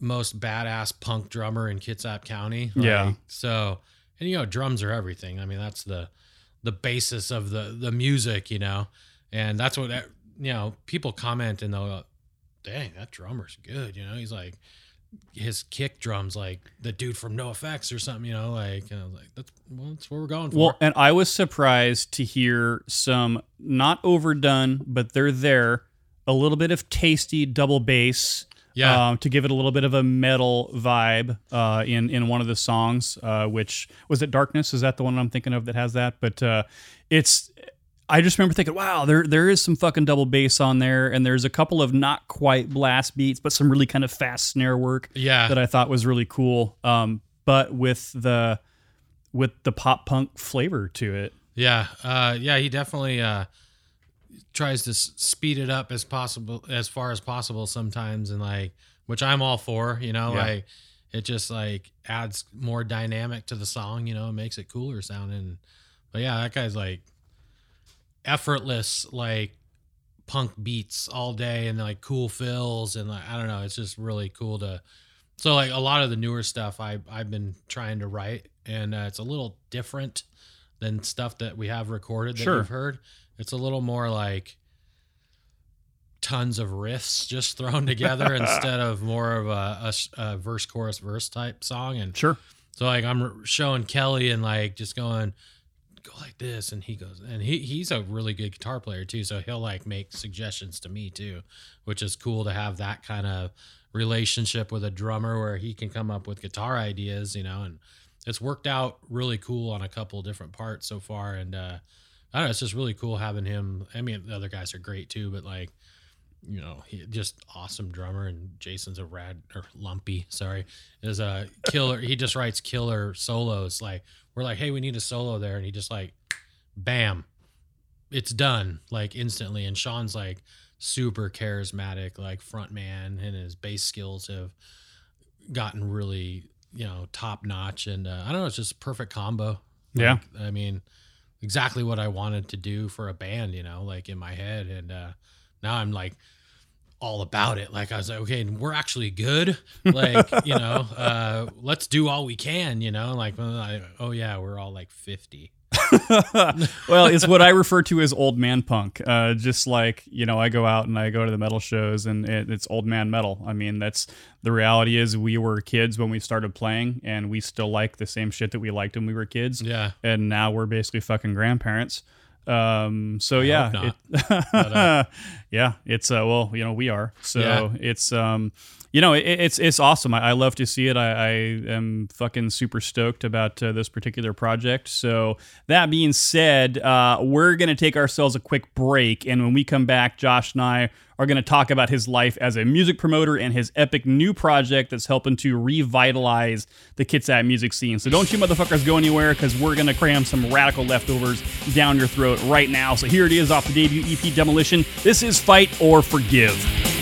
[SPEAKER 1] most badass punk drummer in Kitsap County.
[SPEAKER 2] Yeah.
[SPEAKER 1] So, and you know, drums are everything. I mean, that's the the basis of the the music, you know, and that's what you know. People comment and they'll, go, "Dang, that drummer's good," you know. He's like, his kick drums like the dude from NOFX or something, you know, like and I was like, that's well, that's what we're going for.
[SPEAKER 2] Well, and I was surprised to hear some not overdone, but they're there. A little bit of tasty double bass,
[SPEAKER 1] Yeah.
[SPEAKER 2] um, to give it a little bit of a metal vibe uh, in in one of the songs. Uh, which was it? Darkness is that the one I'm thinking of that has that? But uh, it's. I just remember thinking, wow, there there is some fucking double bass on there, and there's a couple of not quite blast beats, but some really kind of fast snare work
[SPEAKER 1] yeah.
[SPEAKER 2] that I thought was really cool. Um, but with the with the pop punk flavor to it.
[SPEAKER 1] Yeah, uh, yeah, he definitely uh, tries to speed it up as possible, as far as possible sometimes, and like, which I'm all for. You know,
[SPEAKER 2] Yeah.
[SPEAKER 1] like it just like adds more dynamic to the song. You know, it makes it cooler sounding. But yeah, that guy's like effortless, like punk beats all day and like cool fills and like I don't know, it's just really cool to. So like a lot of the newer stuff I I've been trying to write and uh, it's a little different than stuff that we have recorded that
[SPEAKER 2] Sure.
[SPEAKER 1] you've heard. It's a little more like tons of riffs just thrown together instead of more of a verse chorus verse type song. And
[SPEAKER 2] Sure.
[SPEAKER 1] so like I'm showing Kelly and like just going go like this and he goes and he he's a really good guitar player too. So he'll like make suggestions to me too which is cool to have that kind of relationship with a drummer where he can come up with guitar ideas you know and it's worked out really cool on a couple different parts so far. And uh I don't know it's just really cool having him I mean the other guys are great too but like you know, he just awesome drummer, and Jason's a rad or lumpy. Sorry, is a killer. he just writes killer solos. Like we're like, hey, we need a solo there, and he just like, bam, it's done like instantly. And Sean's like super charismatic, like front man, and his bass skills have gotten really you know top notch. And uh, I don't know, it's just perfect combo.
[SPEAKER 2] Yeah.
[SPEAKER 1] Like, I mean, exactly what I wanted to do for a band, you know, like in my head. And uh, now I'm like all about it. Like I was like, okay, we're actually good. Like, you know, uh, let's do all we can, you know, like, oh yeah, we're all like 50.
[SPEAKER 2] well, it's what I refer to as old man punk. Uh, just like you know, I go out and I go to the metal shows, and it, it's old man metal. I mean, that's the reality. Is we were kids when we started playing, and we still like the same shit that we liked when we were kids.
[SPEAKER 1] Yeah.
[SPEAKER 2] and now we're basically fucking grandparents. Um, so
[SPEAKER 1] I
[SPEAKER 2] yeah, it-
[SPEAKER 1] uh,
[SPEAKER 2] yeah, it's uh, well, you know, we are. So
[SPEAKER 1] Yeah.
[SPEAKER 2] it's um, you know, it, it's it's awesome. I, I love to see it. I, I am fucking super stoked about uh, this particular project. So that being said, uh, we're gonna take ourselves a quick break, and when we come back, Josh and I are going to talk about his life as a music promoter and his epic new project that's helping to revitalize the Kitsap music scene. So don't you motherfuckers go anywhere because we're going to cram some radical leftovers down your throat right now. So here it is off the debut EP Demolition. This is Fight or Forgive.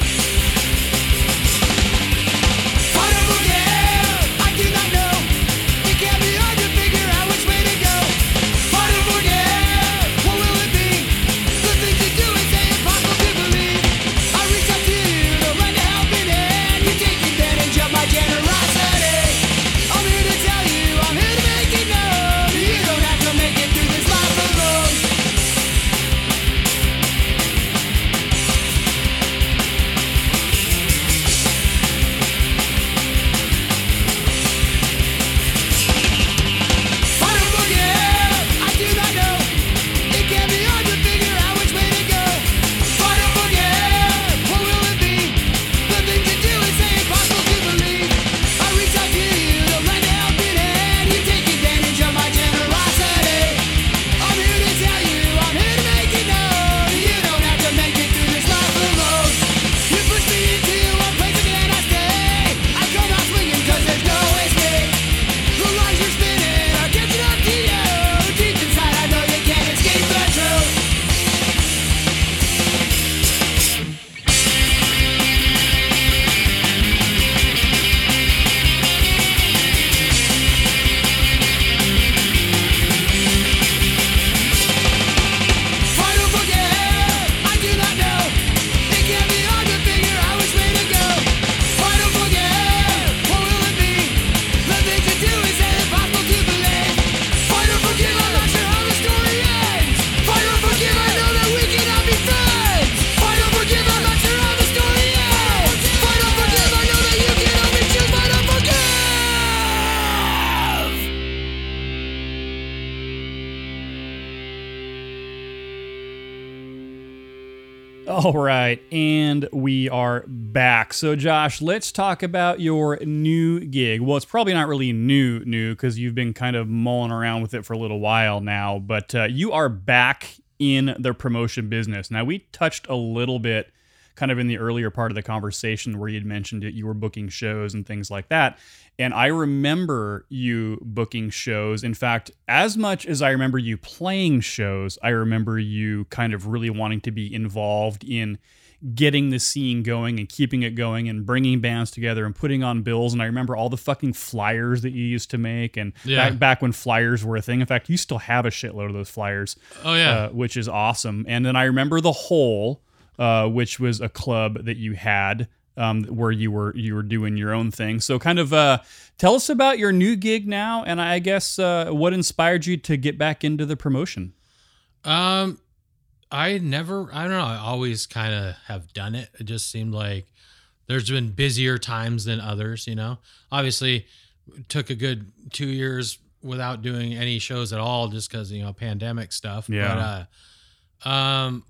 [SPEAKER 3] And
[SPEAKER 2] we are back. So, Josh, let's talk about your new gig. Well, it's probably not really new, new, because you've been kind of mulling around with it for a little while now. But uh, you are back in the promotion business. Now, we touched a little bit, kind of in the earlier part of the conversation, where you'd mentioned that you were booking shows and things like that. And I remember you booking shows. In fact, as much as I remember you playing shows, I remember you kind of really wanting to be involved in getting the scene going and keeping it going and bringing bands together and putting on bills. And I remember all the fucking flyers that you used to make and
[SPEAKER 1] Yeah.
[SPEAKER 2] back, back when flyers were a thing. In fact, you still have a shitload of those flyers
[SPEAKER 1] Oh yeah.
[SPEAKER 2] uh, which is awesome. And then I remember the Hole, uh, which was a club that you had um, where you were you were doing your own thing. So kind of uh, tell us about your new gig now, and I guess uh, what inspired you to get back into the promotion.
[SPEAKER 1] Um, I never, I don't know. I always kind of have done it. It just seemed like there's been busier times than others, you know? Obviously, took a good two years without doing any shows at all just because, you know, pandemic stuff.
[SPEAKER 2] Yeah.
[SPEAKER 1] But, uh, um,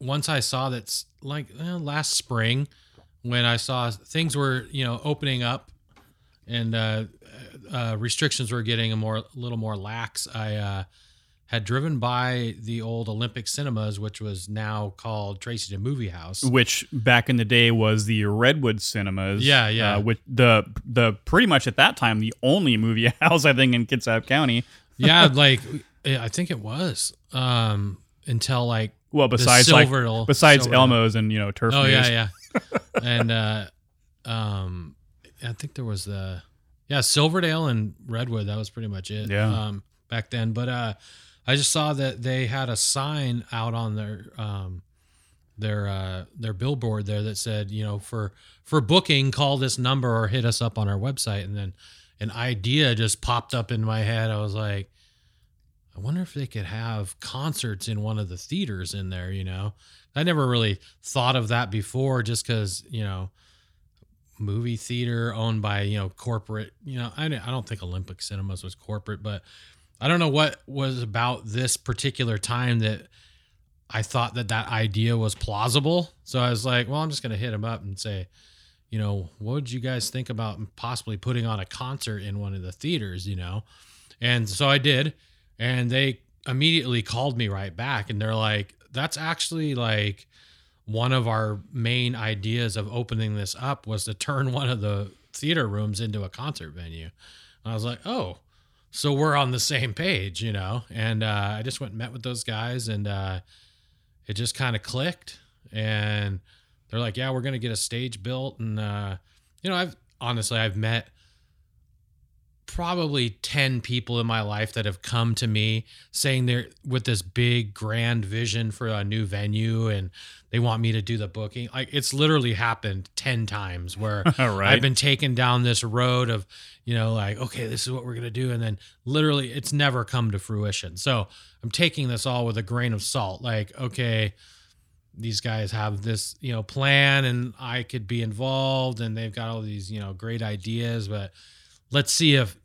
[SPEAKER 1] once I saw that, s- like eh, last spring, when I saw things were, you know, opening up and uh, uh, restrictions were getting a more, a little more lax, I, uh, had driven by the old Olympic Cinemas, which was now called Tracy the Movie House.
[SPEAKER 2] Which back in the day was the Redwood Cinemas.
[SPEAKER 1] Yeah, yeah.
[SPEAKER 2] Uh, with the the pretty much at that time the only movie house I think in Kitsap County.
[SPEAKER 1] yeah, like I think it was um, until like
[SPEAKER 2] Well, besides like besides. Elmo's and you know Turf.
[SPEAKER 1] Oh
[SPEAKER 2] News.
[SPEAKER 1] yeah, yeah. and uh, um, I think there was the yeah Silverdale and Redwood. That was pretty much it.
[SPEAKER 2] Yeah.
[SPEAKER 1] Um, back then, but uh, I just saw that they had a sign out on their um, their uh, their billboard there that said, you know, for for booking, call this number or hit us up on our website. And then an idea just popped up in my head. I was like, I wonder if they could have concerts in one of the theaters in there. You know, I never really thought of that before, just because you know, movie theater owned by you know corporate. You know, I I don't think Olympic Cinemas was corporate, but I don't know what was about this particular time that I thought that that idea was plausible. So I was like, well, I'm just going to hit him up and say, you know, what would you guys think about possibly putting on a concert in one of the theaters, you know? And so I did. And they immediately called me right back and they're like, that's actually like one of our main ideas of opening this up was to turn one of the theater rooms into a concert venue. And I was like, oh, so we're on the same page, you know? And uh, I just went and met with those guys and uh, it just kind of clicked. And they're like, yeah, we're to get a stage built. And, uh, you know, I've honestly, I've met probably 10 people in my life that have come to me saying they're with this big grand vision for a new venue and they want me to do the booking like it's literally happened 10 times where
[SPEAKER 2] Right.
[SPEAKER 1] i've been taken down this road of you know like okay this is what we're going to do and then literally it's never come to fruition so i'm taking this all with a grain of salt like okay these guys have this you know plan and i could be involved and they've got all these you know great ideas but let's see if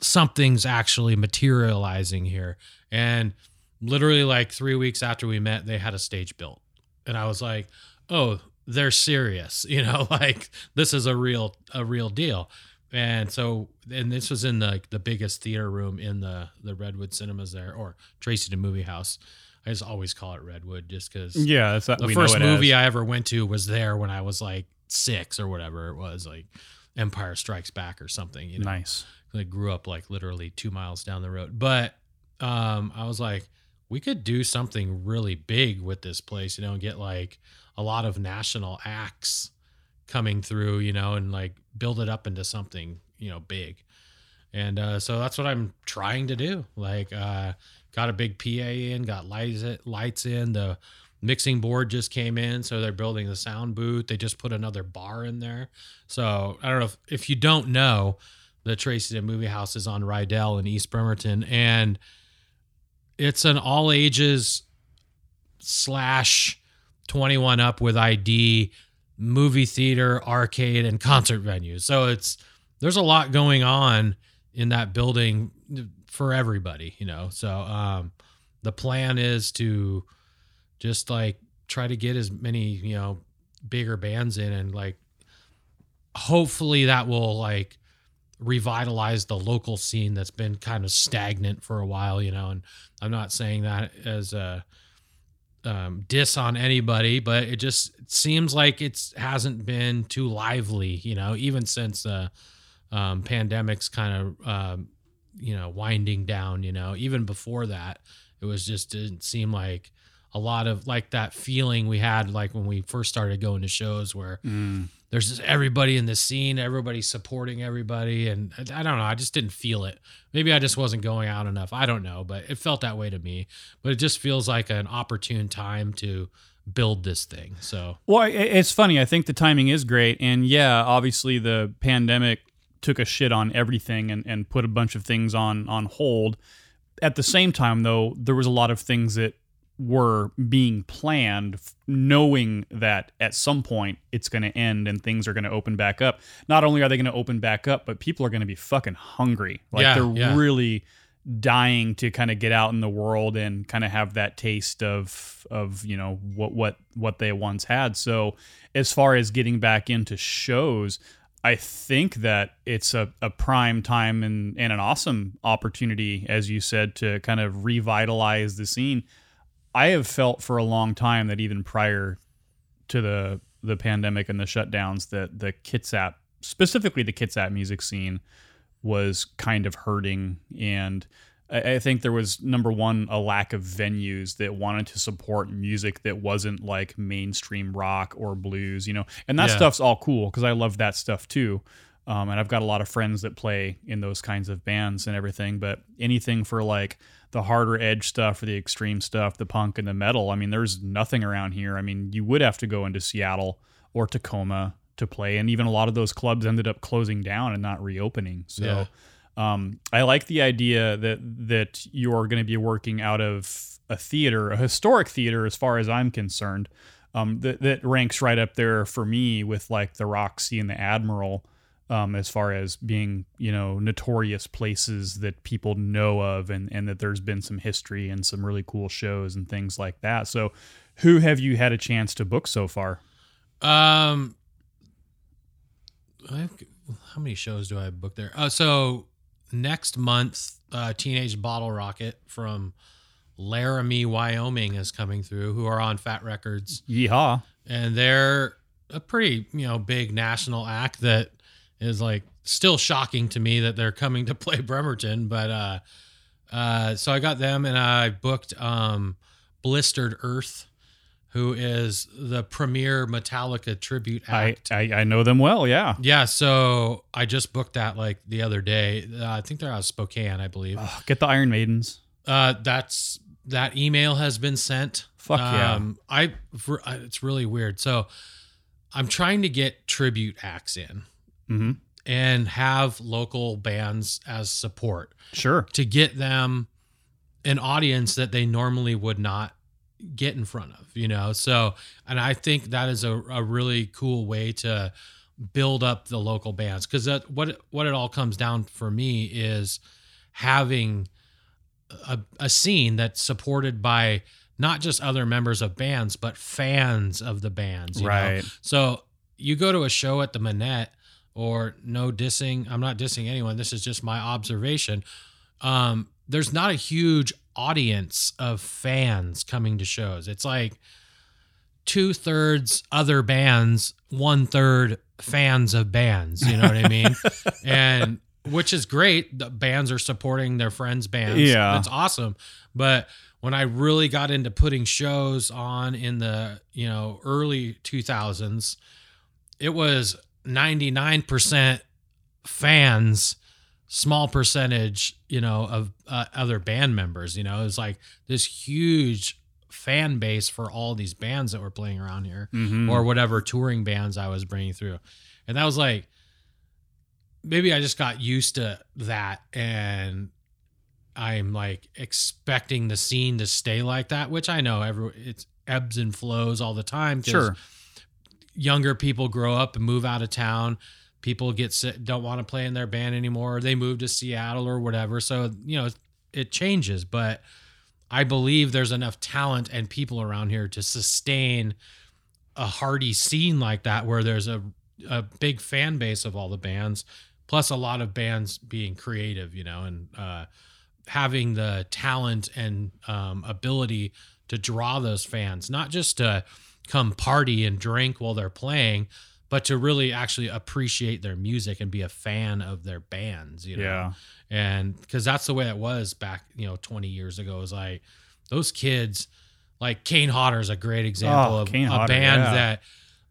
[SPEAKER 1] something's actually materializing here. And literally like three weeks after we met they had a stage built. And i was like oh they're serious you know like this is a real a real deal. And so and this was in the the biggest theater room in the the redwood cinemas there or tracy the movie house. I just always call it redwood just because
[SPEAKER 2] Yeah, that's
[SPEAKER 1] the first movie
[SPEAKER 2] as.
[SPEAKER 1] I ever went to was there when I was like six or whatever it was, like Empire Strikes Back or something. You know,
[SPEAKER 2] nice.
[SPEAKER 1] I grew up like literally two miles down the road. But um, I was like, we could do something really big with this place, you know, and get like a lot of national acts coming through, you know, and like build it up into something, you know, big. And uh, so that's what I'm trying to do. Like, uh, got a big PA in, got lights lights in. The mixing board just came in, so they're building the sound booth. They just put another bar in there. So I don't know if, if you don't know, the Tracy the Movie House is on Riddell in East Bremerton, and it's an all ages slash 21 up with ID movie theater, arcade, and concert venue So it's there's a lot going on in that building for everybody, you know. So um the plan is to just like try to get as many you know bigger bands in and like hopefully that will like revitalize the local scene that's been kind of stagnant for a while you know and i'm not saying that as a um, diss on anybody but it just seems like it's hasn't been too lively you know even since the um, pandemic's kind of um, you know winding down you know even before that it was just didn't seem like a lot of like that feeling we had like when we first started going to shows where
[SPEAKER 2] Mm.
[SPEAKER 1] there's just everybody in the scene, everybody supporting everybody, and I I don't know. I just didn't feel it. Maybe I just wasn't going out enough. I don't know, but it felt that way to me. But it just feels like an opportune time to build this thing. So
[SPEAKER 2] Well, it's funny. I think the timing is great, and yeah, obviously the pandemic took a shit on everything and, and put a bunch of things on on hold. At the same time, though, there was a lot of things that were being planned, knowing that at some point it's going to end and things are going to open back up. Not only are they going to open back up, but people are going to be fucking hungry. Like
[SPEAKER 1] Yeah,
[SPEAKER 2] they're
[SPEAKER 1] yeah.
[SPEAKER 2] really dying to kind of get out in the world and kind of have that taste of of you know what what what they once had so as far as getting back into shows i think that it's a, a prime time and, and an awesome opportunity as you said to kind of revitalize the scene i have felt for a long time that even prior to the the pandemic and the shutdowns that the kitsap specifically the kitsap music scene was kind of hurting. And I, I think there was number one a lack of venues that wanted to support music that wasn't like mainstream rock or blues you know? And that
[SPEAKER 1] Yeah.
[SPEAKER 2] stuff's all cool because i love that stuff too um, and i've got a lot of friends that play in those kinds of bands and everything but anything for like the harder edge stuff or the extreme stuff the punk and the metal i mean there's nothing around here i mean you would have to go into seattle or tacoma to play and even a lot of those clubs ended up closing down and not reopening so
[SPEAKER 1] Yeah.
[SPEAKER 2] um, I like the idea that that you're going to be working out of a theater, a historic theater, as far as I'm concerned. Um, that that ranks right up there for me with like the Roxy and the Admiral, um, as far as being you know notorious places that people know of, and and that there's been some history and some really cool shows and things like that. So, who have you had a chance to book so far?
[SPEAKER 1] Um, I've, how many shows do I book there? Uh, so next month, uh, Teenage Bottle Rocket from Laramie, Wyoming, is coming through. Who are on Fat Wreck Chords,
[SPEAKER 2] Yeehaw!
[SPEAKER 1] and they're a pretty you know big national act that is like still shocking to me that they're coming to play Bremerton. But uh, uh, so I got them, and I booked um, Blistered Earth. Who is the premier Metallica tribute
[SPEAKER 2] I,
[SPEAKER 1] act?
[SPEAKER 2] I I know them well. Yeah.
[SPEAKER 1] Yeah, so I just booked that like the other day. Uh, I think they're out of Spokane, I believe.
[SPEAKER 2] Get the Iron Maidens.
[SPEAKER 1] Uh, that's that email has been sent.
[SPEAKER 2] Fuck yeah.
[SPEAKER 1] Um, I I- it's really weird. So I'm trying to get tribute acts in
[SPEAKER 2] Mm-hmm.
[SPEAKER 1] and have local bands as support
[SPEAKER 2] Sure.
[SPEAKER 1] to get them an audience that they normally would not get in front of, you know? So, and I think that is a, a really cool way to build up the local bands because that what what it all comes down for me is having a, a scene that's supported by not just other members of bands but fans of the bands you know?
[SPEAKER 2] Right.
[SPEAKER 1] so you go to a show at the manette or no dissing. I'm not dissing anyone. This is just my observation. Um, there's not a huge audience of fans coming to shows. It's like two-thirds other bands one-third fans of bands you know what i mean? And which is great. The bands are supporting their friends bands.
[SPEAKER 2] Yeah.
[SPEAKER 1] that's awesome. But when i really got into putting shows on in the you know early 2000s it was 99% fans small percentage you know of uh, other band members you know it was like this huge fan base for all these bands that were playing around here
[SPEAKER 2] Mhm.
[SPEAKER 1] or whatever touring bands I was bringing through. And that was like, maybe I just got used to that and I'm like expecting the scene to stay like that, which I know every it's ebbs and flows all the time
[SPEAKER 2] Sure.
[SPEAKER 1] Younger people grow up and move out of town. People get sick, don't want to play in their band anymore. Or they move to Seattle or whatever. So, you know, it changes, but I believe there's enough talent and people around here to sustain a hardy scene like that where there's a a big fan base of all the bands plus a lot of bands being creative you know and uh having the talent and um ability to draw those fans not just to come party and drink while they're playing but to really actually appreciate their music and be a fan of their bands you know
[SPEAKER 2] Yeah.
[SPEAKER 1] and because that's the way it was back you know 20 years ago Is like those kids like kane hodder is a great example
[SPEAKER 2] Oh,
[SPEAKER 1] of
[SPEAKER 2] Kane
[SPEAKER 1] a
[SPEAKER 2] Hodder,
[SPEAKER 1] band
[SPEAKER 2] yeah.
[SPEAKER 1] that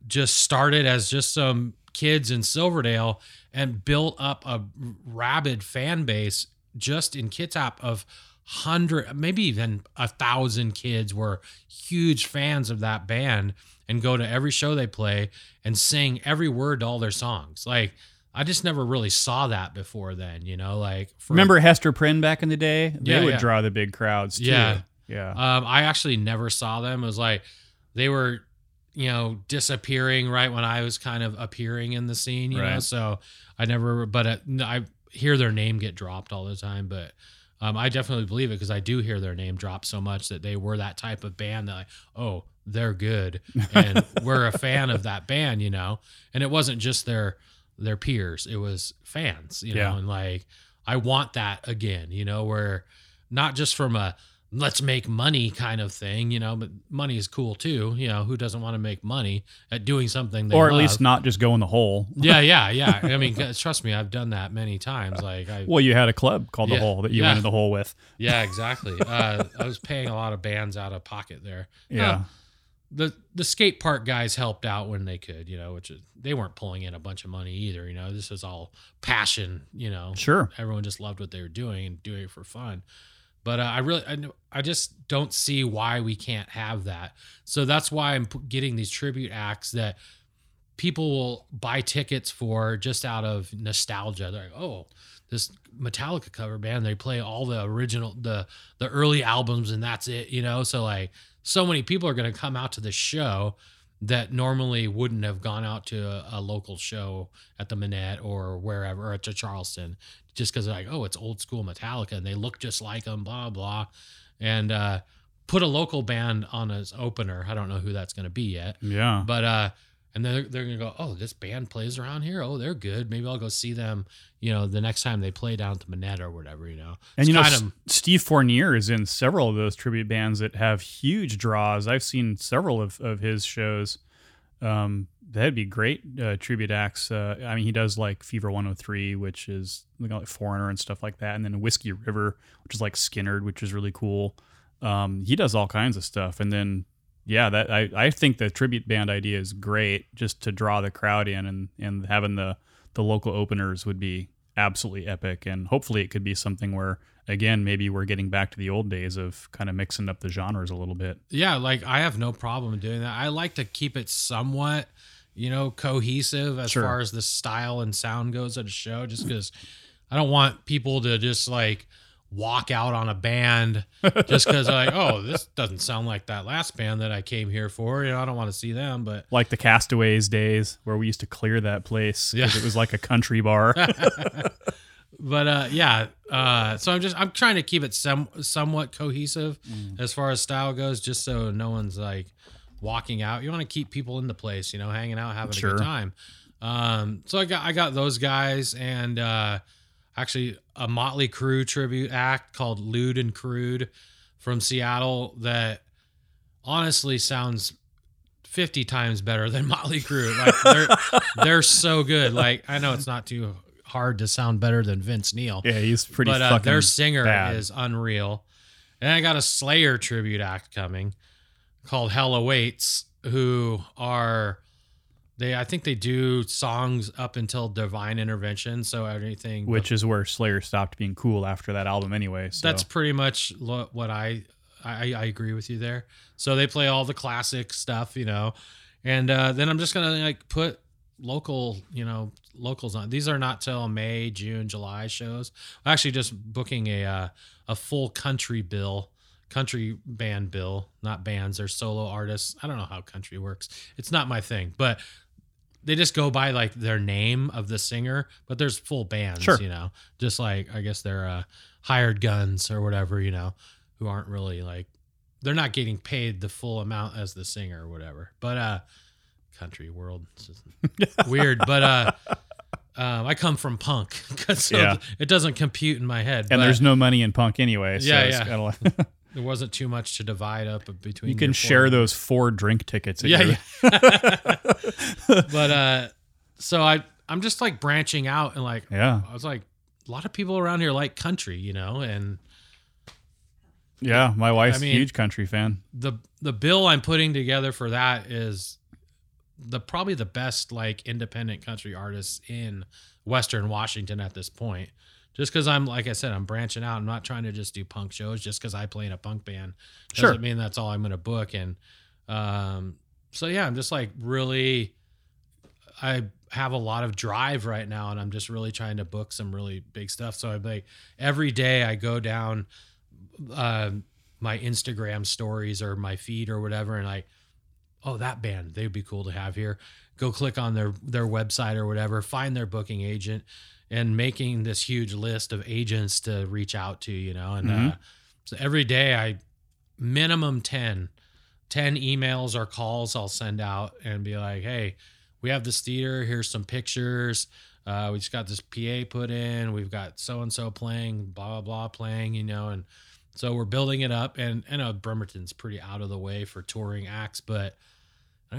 [SPEAKER 1] just started as just some kids in silverdale and built up a rabid fan base just in Kitsap of hundred maybe even a thousand kids were huge fans of that band and go to every show they play and sing every word to all their songs like I just never really saw that before then, you know, like for-
[SPEAKER 2] Remember Hester Prynne back in the day? They
[SPEAKER 1] Yeah,
[SPEAKER 2] would
[SPEAKER 1] yeah.
[SPEAKER 2] draw the big crowds too.
[SPEAKER 1] Yeah.
[SPEAKER 2] Yeah.
[SPEAKER 1] Um, I actually never saw them. It was like they were, you know, disappearing right when I was kind of appearing in the scene, you know. So I never, but uh, I hear their name get dropped all the time. But um, I definitely believe it because I do hear their name drop so much that they were that type of band that, like, oh, they're good, and we're a fan of that band, you know. And it wasn't just their their peers; it was fans, you know.
[SPEAKER 2] Yeah.
[SPEAKER 1] And like, I want that again, you know, where not just from a let's make money kind of thing, you know, but money is cool too. You know, who doesn't want to make money at doing something they
[SPEAKER 2] or at
[SPEAKER 1] love?
[SPEAKER 2] least not just go in the hole.
[SPEAKER 1] yeah, yeah, yeah. I mean, trust me, I've done that many times. Like, I,
[SPEAKER 2] Well, you had a club called
[SPEAKER 1] Yeah.
[SPEAKER 2] the Hole that you
[SPEAKER 1] Yeah.
[SPEAKER 2] went in the hole with.
[SPEAKER 1] yeah, exactly. Uh, I was paying a lot of bands out of pocket there.
[SPEAKER 2] Yeah.
[SPEAKER 1] Uh, the the skate park guys helped out when they could, you know, which is they weren't pulling in a bunch of money either. You know, this is all passion. You know,
[SPEAKER 2] Sure.
[SPEAKER 1] everyone just loved what they were doing and doing it for fun. But uh, I really, I, I just don't see why we can't have that. So that's why I'm getting these tribute acts that people will buy tickets for just out of nostalgia. They're like, oh, this Metallica cover band, they play all the original, the the early albums, and that's it, you know. So like, so many people are going to come out to the show that normally wouldn't have gone out to a, a local show at the Manette or wherever or to Charleston just because like oh it's old school Metallica and they look just like them blah blah. And uh put a local band on as opener. I don't know who that's going to be yet.
[SPEAKER 2] Yeah.
[SPEAKER 1] but uh and they're, they're gonna go oh this band plays around here oh they're good maybe I'll go see them you know the next time they play down to Manette or whatever you know
[SPEAKER 2] And you know,
[SPEAKER 1] kind
[SPEAKER 2] S-
[SPEAKER 1] of
[SPEAKER 2] Steve Fournier is in several of those tribute bands that have huge draws. I've seen several of, of his shows. Um, that'd be great uh, tribute acts. Uh, I mean, he does like Fever 103, which is like Foreigner and stuff like that, and then Whiskey River, which is like Skynyrd, which is really cool. Um, he does all kinds of stuff, and then yeah, that I, I think the tribute band idea is great, just to draw the crowd in, and and having the the local openers would be absolutely epic, and hopefully it could be something where again maybe we're getting back to the old days of kind of mixing up the genres a little bit.
[SPEAKER 1] yeah like I have no problem doing that I like to keep it somewhat you know cohesive as
[SPEAKER 2] Sure.
[SPEAKER 1] far as the style and sound goes at a show just because I don't want people to just like walk out on a band just because like oh this doesn't sound like that last band that I came here for you know I don't want to see them but
[SPEAKER 2] Like the Castaways days where we used to clear that place because
[SPEAKER 1] Yeah.
[SPEAKER 2] it was like a country bar.
[SPEAKER 1] but uh yeah uh so i'm just i'm trying to keep it some somewhat cohesive
[SPEAKER 2] Mm.
[SPEAKER 1] as far as style goes just so no one's like walking out you want to keep people in the place you know hanging out having a good time um so i got i got those guys and uh actually a Mötley Crüe tribute act called lewd and crude from seattle that honestly sounds 50 times better than Mötley Crüe like they're they're so good like i know it's not too hard to sound better than vince neil
[SPEAKER 2] yeah, he's pretty
[SPEAKER 1] but uh, their singer
[SPEAKER 2] bad.
[SPEAKER 1] is unreal. And I got a Slayer tribute act coming called Hell Awaits, who are they I think they do songs up until Divine Intervention, so anything
[SPEAKER 2] which is where Slayer stopped being cool after that album anyway. So
[SPEAKER 1] that's pretty much lo- what I, I I agree with you there. So they play all the classic stuff, you know, and uh, then I'm just gonna like put local, you know, locals on. These are not till May, June, July shows. I'm actually just booking a uh, a full country bill, country band bill, not bands. They're solo artists. I don't know how country works. It's not my thing, but they just go by like their name of the singer, but there's full bands,
[SPEAKER 2] Sure.
[SPEAKER 1] you know, just like I guess they're uh, hired guns or whatever, you know. who aren't really like they're not getting paid the full amount as the singer or whatever. But uh country world weird, but uh um, I come from punk, so
[SPEAKER 2] Yeah.
[SPEAKER 1] it doesn't compute in my head.
[SPEAKER 2] And
[SPEAKER 1] but
[SPEAKER 2] there's no money in punk anyway. So
[SPEAKER 1] Yeah,
[SPEAKER 2] it's
[SPEAKER 1] yeah.
[SPEAKER 2] kinda like-
[SPEAKER 1] there wasn't too much to divide up between.
[SPEAKER 2] you can share those four drink tickets.
[SPEAKER 1] Yeah,
[SPEAKER 2] your-
[SPEAKER 1] yeah. but uh, so I I'm just like branching out and like
[SPEAKER 2] yeah.
[SPEAKER 1] I was like a lot of people around here like country, you know, and
[SPEAKER 2] Yeah, my wife's
[SPEAKER 1] I mean-
[SPEAKER 2] a huge country fan.
[SPEAKER 1] the the bill I'm putting together for that is the probably the best like independent country artists in Western Washington at this point. Just because I'm like I said, I'm branching out. I'm not trying to just do punk shows just because I play in a punk band. Doesn't mean that's all I'm going to book. And um, so yeah, I'm just like really. I have a lot of drive right now, and I'm just really trying to book some really big stuff. So I'm like every day I go down um, my Instagram stories or my feed or whatever, and I. oh, that band, they'd be cool to have here. Go click on their their website or whatever, find their booking agent, and making this huge list of agents to reach out to, you know. And uh,
[SPEAKER 2] Mhm.
[SPEAKER 1] so every day I minimum 10, 10 emails or calls I'll send out and be like, hey, we have this theater. Here's some pictures. Uh, we just got this PA put in. We've got so and so playing, blah blah blah playing, you know, and so we're building it up. And I know Bremerton's pretty out of the way for touring acts, but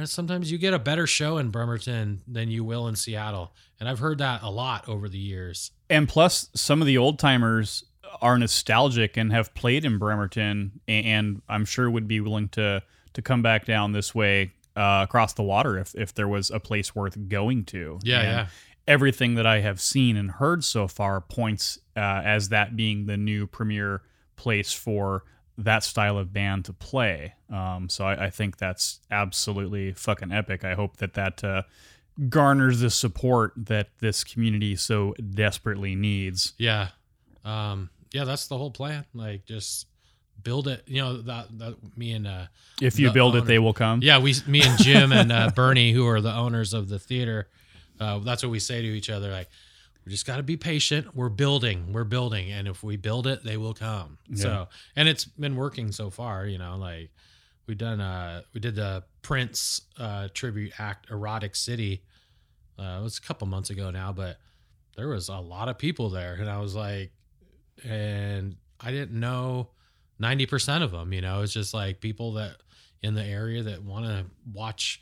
[SPEAKER 1] sometimes you get a better show in Bremerton than you will in Seattle, and I've heard that a lot over the years.
[SPEAKER 2] And plus, some of the old timers are nostalgic and have played in Bremerton, and I'm sure would be willing to to come back down this way uh, across the water if if there was a place worth going to.
[SPEAKER 1] Yeah,
[SPEAKER 2] And
[SPEAKER 1] yeah.
[SPEAKER 2] Everything that I have seen and heard so far points uh, as that being the new premier place for that style of band to play. Um, so I, I think that's absolutely fucking epic. I hope that that uh, garners the support that this community so desperately needs.
[SPEAKER 1] Yeah. Um, yeah, that's the whole plan. Like just build it. You know, that, that me and uh
[SPEAKER 2] If you build it, they will come.
[SPEAKER 1] yeah, we me and Jim and uh Bernie, who are the owners of the theater, uh, that's what we say to each other, like, we just gotta be patient. We're building, we're building, and if we build it, they will come. So and it's been working so far, you know, like we've done uh we did the Prince uh tribute act Erotic City. Uh it was a couple months ago now, but there was a lot of people there and I was like and I didn't know 90% of them, you know, it's just like people that in the area that want to watch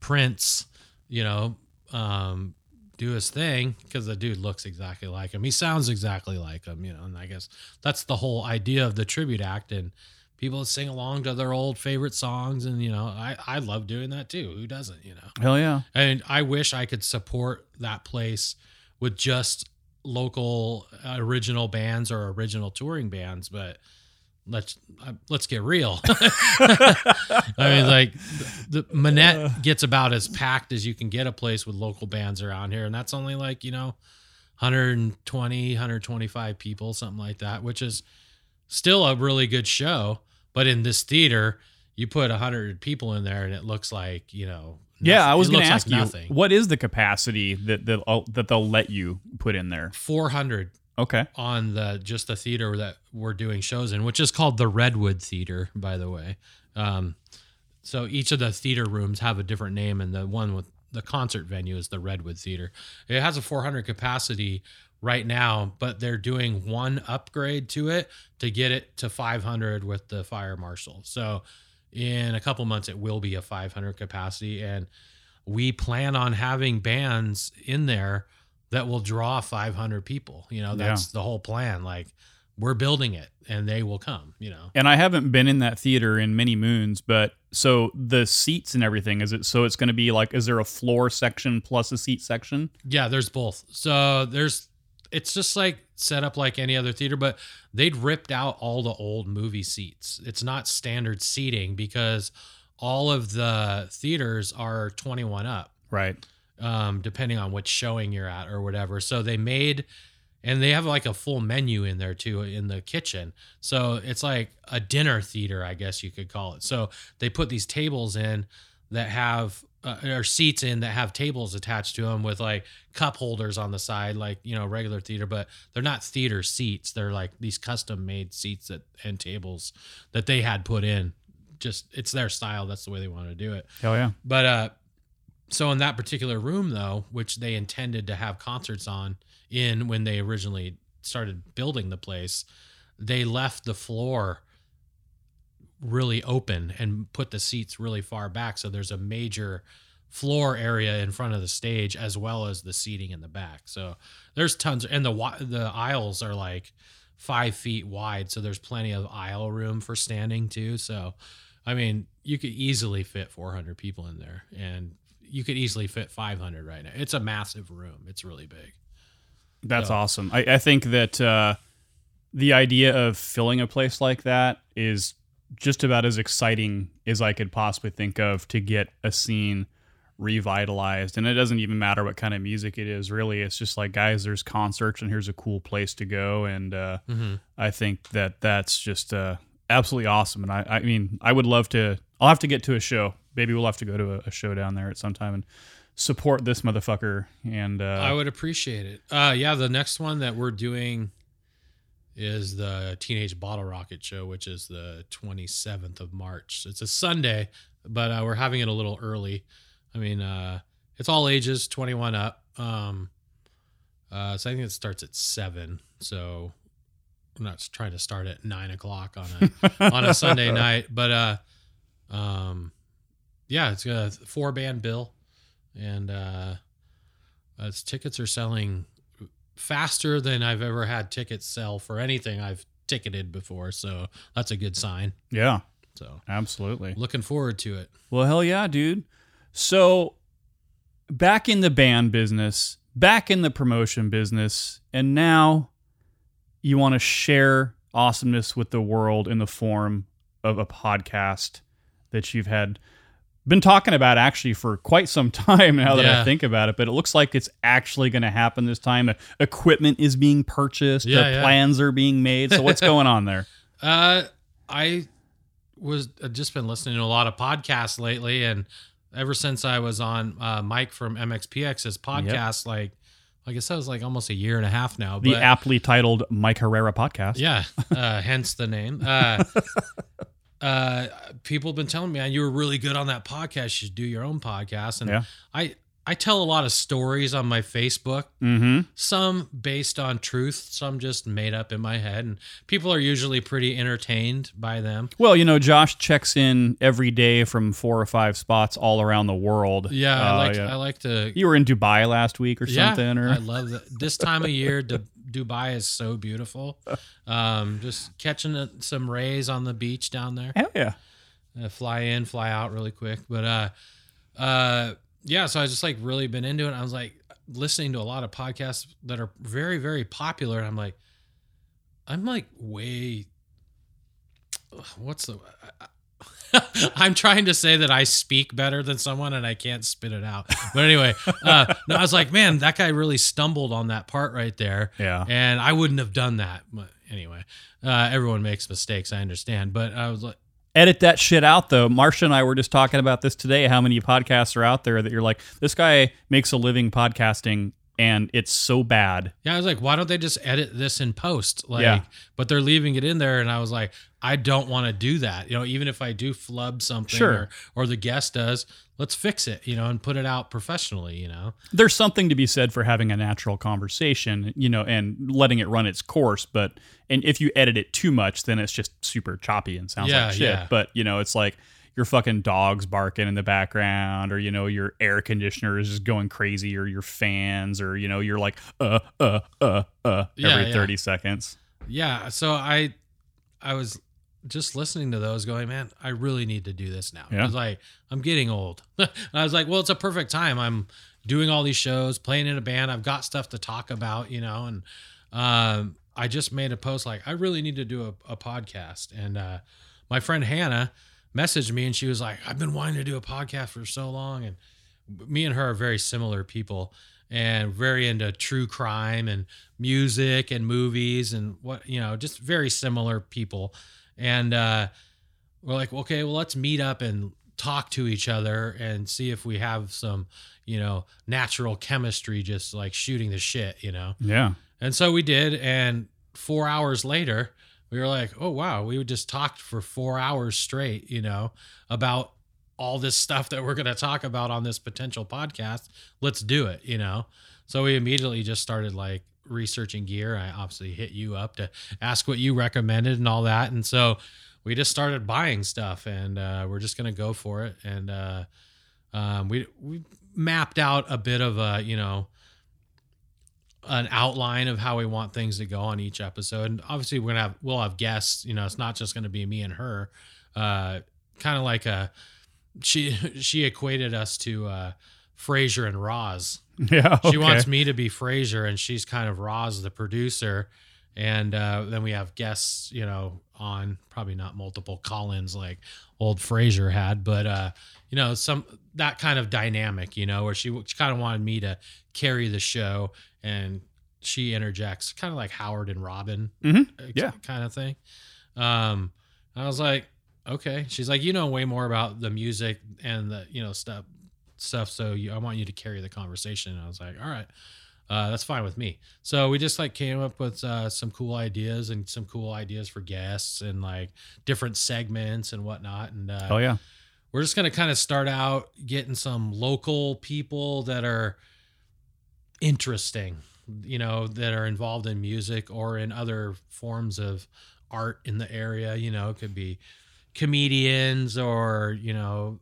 [SPEAKER 1] Prince, you know, um, do his thing because the dude looks exactly like him. He sounds exactly like him, you know, and I guess that's the whole idea of the tribute act and people sing along to their old favorite songs. And, you know, I, I love doing that too. Who doesn't, you know?
[SPEAKER 2] Hell yeah.
[SPEAKER 1] And I wish I could support that place with just local uh, original bands or original touring bands, but let's uh, let's get real. I mean, like the Manette gets about as packed as you can get a place with local bands around here, and that's only like you know, 120, 125 people, something like that, which is still a really good show. But in this theater, you put 100 people in there, and it looks like you know.
[SPEAKER 2] Yeah, I was going to ask
[SPEAKER 1] like
[SPEAKER 2] you,
[SPEAKER 1] nothing.
[SPEAKER 2] what is the capacity that that that they'll let you put in there?
[SPEAKER 1] 400
[SPEAKER 2] Okay.
[SPEAKER 1] on the just the theater that we're doing shows in, which is called the Redwood Theater, by the way. Um, so each of the theater rooms have a different name, and the one with the concert venue is the Redwood Theater. It has a 400 capacity right now, but they're doing one upgrade to it to get it to 500 with the fire marshal. So in a couple months, it will be a 500 capacity, and we plan on having bands in there that will draw 500 people. You know, that's the whole plan. Like we're building it, and they will come. You know.
[SPEAKER 2] And I haven't been in that theater in many moons, but so the seats and everything is it so it's going to be like is there a floor section plus a seat section?
[SPEAKER 1] Yeah, there's both. So there's it's just like set up like any other theater, but they'd ripped out all the old movie seats. It's not standard seating because all of the theaters are 21 up,
[SPEAKER 2] Right.
[SPEAKER 1] Um, depending on which showing you're at or whatever. So they made and they have like a full menu in there too in the kitchen. So it's like a dinner theater, I guess you could call it. So they put these tables in that have uh, or seats in that have tables attached to them with like cup holders on the side, like you know regular theater, but they're not theater seats. They're like these custom made seats that and tables that they had put in. Just it's their style. That's the way they wanted to do it.
[SPEAKER 2] Hell yeah.
[SPEAKER 1] But uh, so in that particular room though, which they intended to have concerts on in when they originally started building the place, they left the floor really open and put the seats really far back. So there's a major floor area in front of the stage as well as the seating in the back. So there's tons, and the the aisles are like five feet wide, so there's plenty of aisle room for standing too. So, I mean, you could easily fit 400 people in there, and you could easily fit 500 right now. It's a massive room. It's really big.
[SPEAKER 2] That's
[SPEAKER 1] So-
[SPEAKER 2] awesome. I, I think that uh, the idea of filling a place like that is just about as exciting as I could possibly think of to get a scene revitalized. And it doesn't even matter what kind of music it is, really. It's just like, guys, there's concerts and here's a cool place to go. And uh,
[SPEAKER 1] Mm-hmm.
[SPEAKER 2] I think that that's just uh, absolutely awesome. And I, I mean, I would love to, I'll have to get to a show. Maybe we'll have to go to a, a show down there at some time and support this motherfucker. And uh,
[SPEAKER 1] I would appreciate it. Uh, yeah, the next one that we're doing is the Teenage Bottle Rocket Show, which is the 27th of March. It's a Sunday, but uh, we're having it a little early. I mean, uh, it's all ages, 21 up. Um, uh, so I think it starts at seven. So I'm not trying to start at nine o'clock on a on a Sunday night, but uh, um, yeah, it's a four band bill, and uh, its tickets are selling faster than I've ever had tickets sell for anything I've ticketed before. So that's a good sign.
[SPEAKER 2] yeah,
[SPEAKER 1] So
[SPEAKER 2] absolutely.
[SPEAKER 1] looking forward to it.
[SPEAKER 2] Well, hell yeah, dude. So, back in the band business, back in the promotion business, and now you want to share awesomeness with the world in the form of a podcast that you've had been talking about actually for quite some time now that I think about it, but it looks like it's actually going to happen this time. The equipment is being purchased,
[SPEAKER 1] Yeah,
[SPEAKER 2] the
[SPEAKER 1] yeah.
[SPEAKER 2] plans are being made. So what's going on there?
[SPEAKER 1] Uh, I was I've just been listening to a lot of podcasts lately, and ever since I was on uh, Mike from MXPX's podcast, like I guess that was like almost a year and a half now.
[SPEAKER 2] The aptly titled Mike Herrera podcast.
[SPEAKER 1] Yeah, uh, hence the name. Uh, uh, people have been telling me, "Man, you were really good on that podcast. You should do your own podcast." And
[SPEAKER 2] Yeah.
[SPEAKER 1] I I tell a lot of stories on my Facebook.
[SPEAKER 2] Mm-hmm.
[SPEAKER 1] Some based on truth, some just made up in my head, and people are usually pretty entertained by them.
[SPEAKER 2] Well, you know, Josh checks in every day from four or five spots all around the world.
[SPEAKER 1] Yeah, I
[SPEAKER 2] Uh,
[SPEAKER 1] like
[SPEAKER 2] yeah.
[SPEAKER 1] I like to.
[SPEAKER 2] You were in Dubai last week or
[SPEAKER 1] yeah,
[SPEAKER 2] something, or
[SPEAKER 1] I love that. This time of year, Du- Dubai is so beautiful. Um, just catching uh, some rays on the beach down there.
[SPEAKER 2] hell yeah.
[SPEAKER 1] uh, fly in, fly out really quick. But uh, uh, yeah, so I just like really been into it. I was like listening to a lot of podcasts that are very, very popular. And I'm like, I'm like way. What's the? I'm trying to say that I speak better than someone and I can't spit it out. But anyway, uh, no, I was like, man, that guy really stumbled on that part right there.
[SPEAKER 2] Yeah.
[SPEAKER 1] And I wouldn't have done that. But anyway, uh, everyone makes mistakes. I understand. But I was like,
[SPEAKER 2] Edit that shit out, though. Marsha and I were just talking about this today. How many podcasts are out there that you're like, this guy makes a living podcasting, and it's so bad.
[SPEAKER 1] Yeah, I was like, why don't they just edit this in post? Like,
[SPEAKER 2] Yeah.
[SPEAKER 1] but they're leaving it in there, and I was like, I don't want to do that. You know, even if I do flub something,
[SPEAKER 2] Sure.
[SPEAKER 1] or, or the guest does, let's fix it. You know, and put it out professionally. You know,
[SPEAKER 2] There's something to be said for having a natural conversation, you know, and letting it run its course. But and if you edit it too much, then it's just super choppy and sounds
[SPEAKER 1] Yeah,
[SPEAKER 2] like shit.
[SPEAKER 1] yeah.
[SPEAKER 2] But you know, it's like your fucking dog's barking in the background, or you know, your air conditioner is just going crazy, or your fans, or you know, you're like uh uh uh uh
[SPEAKER 1] Yeah,
[SPEAKER 2] every
[SPEAKER 1] yeah.
[SPEAKER 2] thirty seconds.
[SPEAKER 1] yeah. So I, I was just listening to those, going, man, I really need to do this now.
[SPEAKER 2] Yeah.
[SPEAKER 1] I was like, I'm getting old. and I was like, well, it's a perfect time. I'm doing all these shows, playing in a band. I've got stuff to talk about, you know, and um, I just made a post like, I really need to do a, a podcast. And uh, my friend Hannah messaged me and she was like, I've been wanting to do a podcast for so long. And me and her are very similar people and very into true crime and music and movies and what, you know, just very similar people. And uh, we're like, okay, well, let's meet up and talk to each other and see if we have some, you know, natural chemistry just like shooting the shit, you know.
[SPEAKER 2] Yeah.
[SPEAKER 1] And so we did and 4 hours later, we were like, "Oh wow, we just talked for 4 hours straight, you know, about all this stuff that we're going to talk about on this potential podcast. Let's do it, you know." So we immediately just started like researching gear. I obviously hit you up to ask what you recommended and all that. And so we just started buying stuff and uh, we're just going to go for it. And uh, um, we, we mapped out a bit of a, you know, an outline of how we want things to go on each episode. And obviously we're to have, we'll have guests, you know, it's not just going to be me and her. Uh, kind of like a, she, she equated us to uh, Frasier and Roz
[SPEAKER 2] Yeah.
[SPEAKER 1] she wants me to be Frasier, and she's kind of Roz, the producer. And uh, then we have guests, you know, on probably not multiple call-ins like old Frasier had, but uh, you know, some that kind of dynamic, you know, where she, she kind of wanted me to carry the show, and she interjects, kind of like Howard and Robin,
[SPEAKER 2] Mhm.
[SPEAKER 1] uh,
[SPEAKER 2] Yeah.
[SPEAKER 1] kind of thing. Um, I was like, okay. She's like, you know, way more about the music and the you know stuff stuff. So you, I want you to carry the conversation. And I was like, all right, uh, that's fine with me. So we just like came up with uh, some cool ideas and some cool ideas for guests and like different segments and whatnot. And uh,
[SPEAKER 2] Oh yeah.
[SPEAKER 1] we're just gonna kind of start out getting some local people that are interesting, you know, that are involved in music or in other forms of art in the area. You know, it could be comedians or you know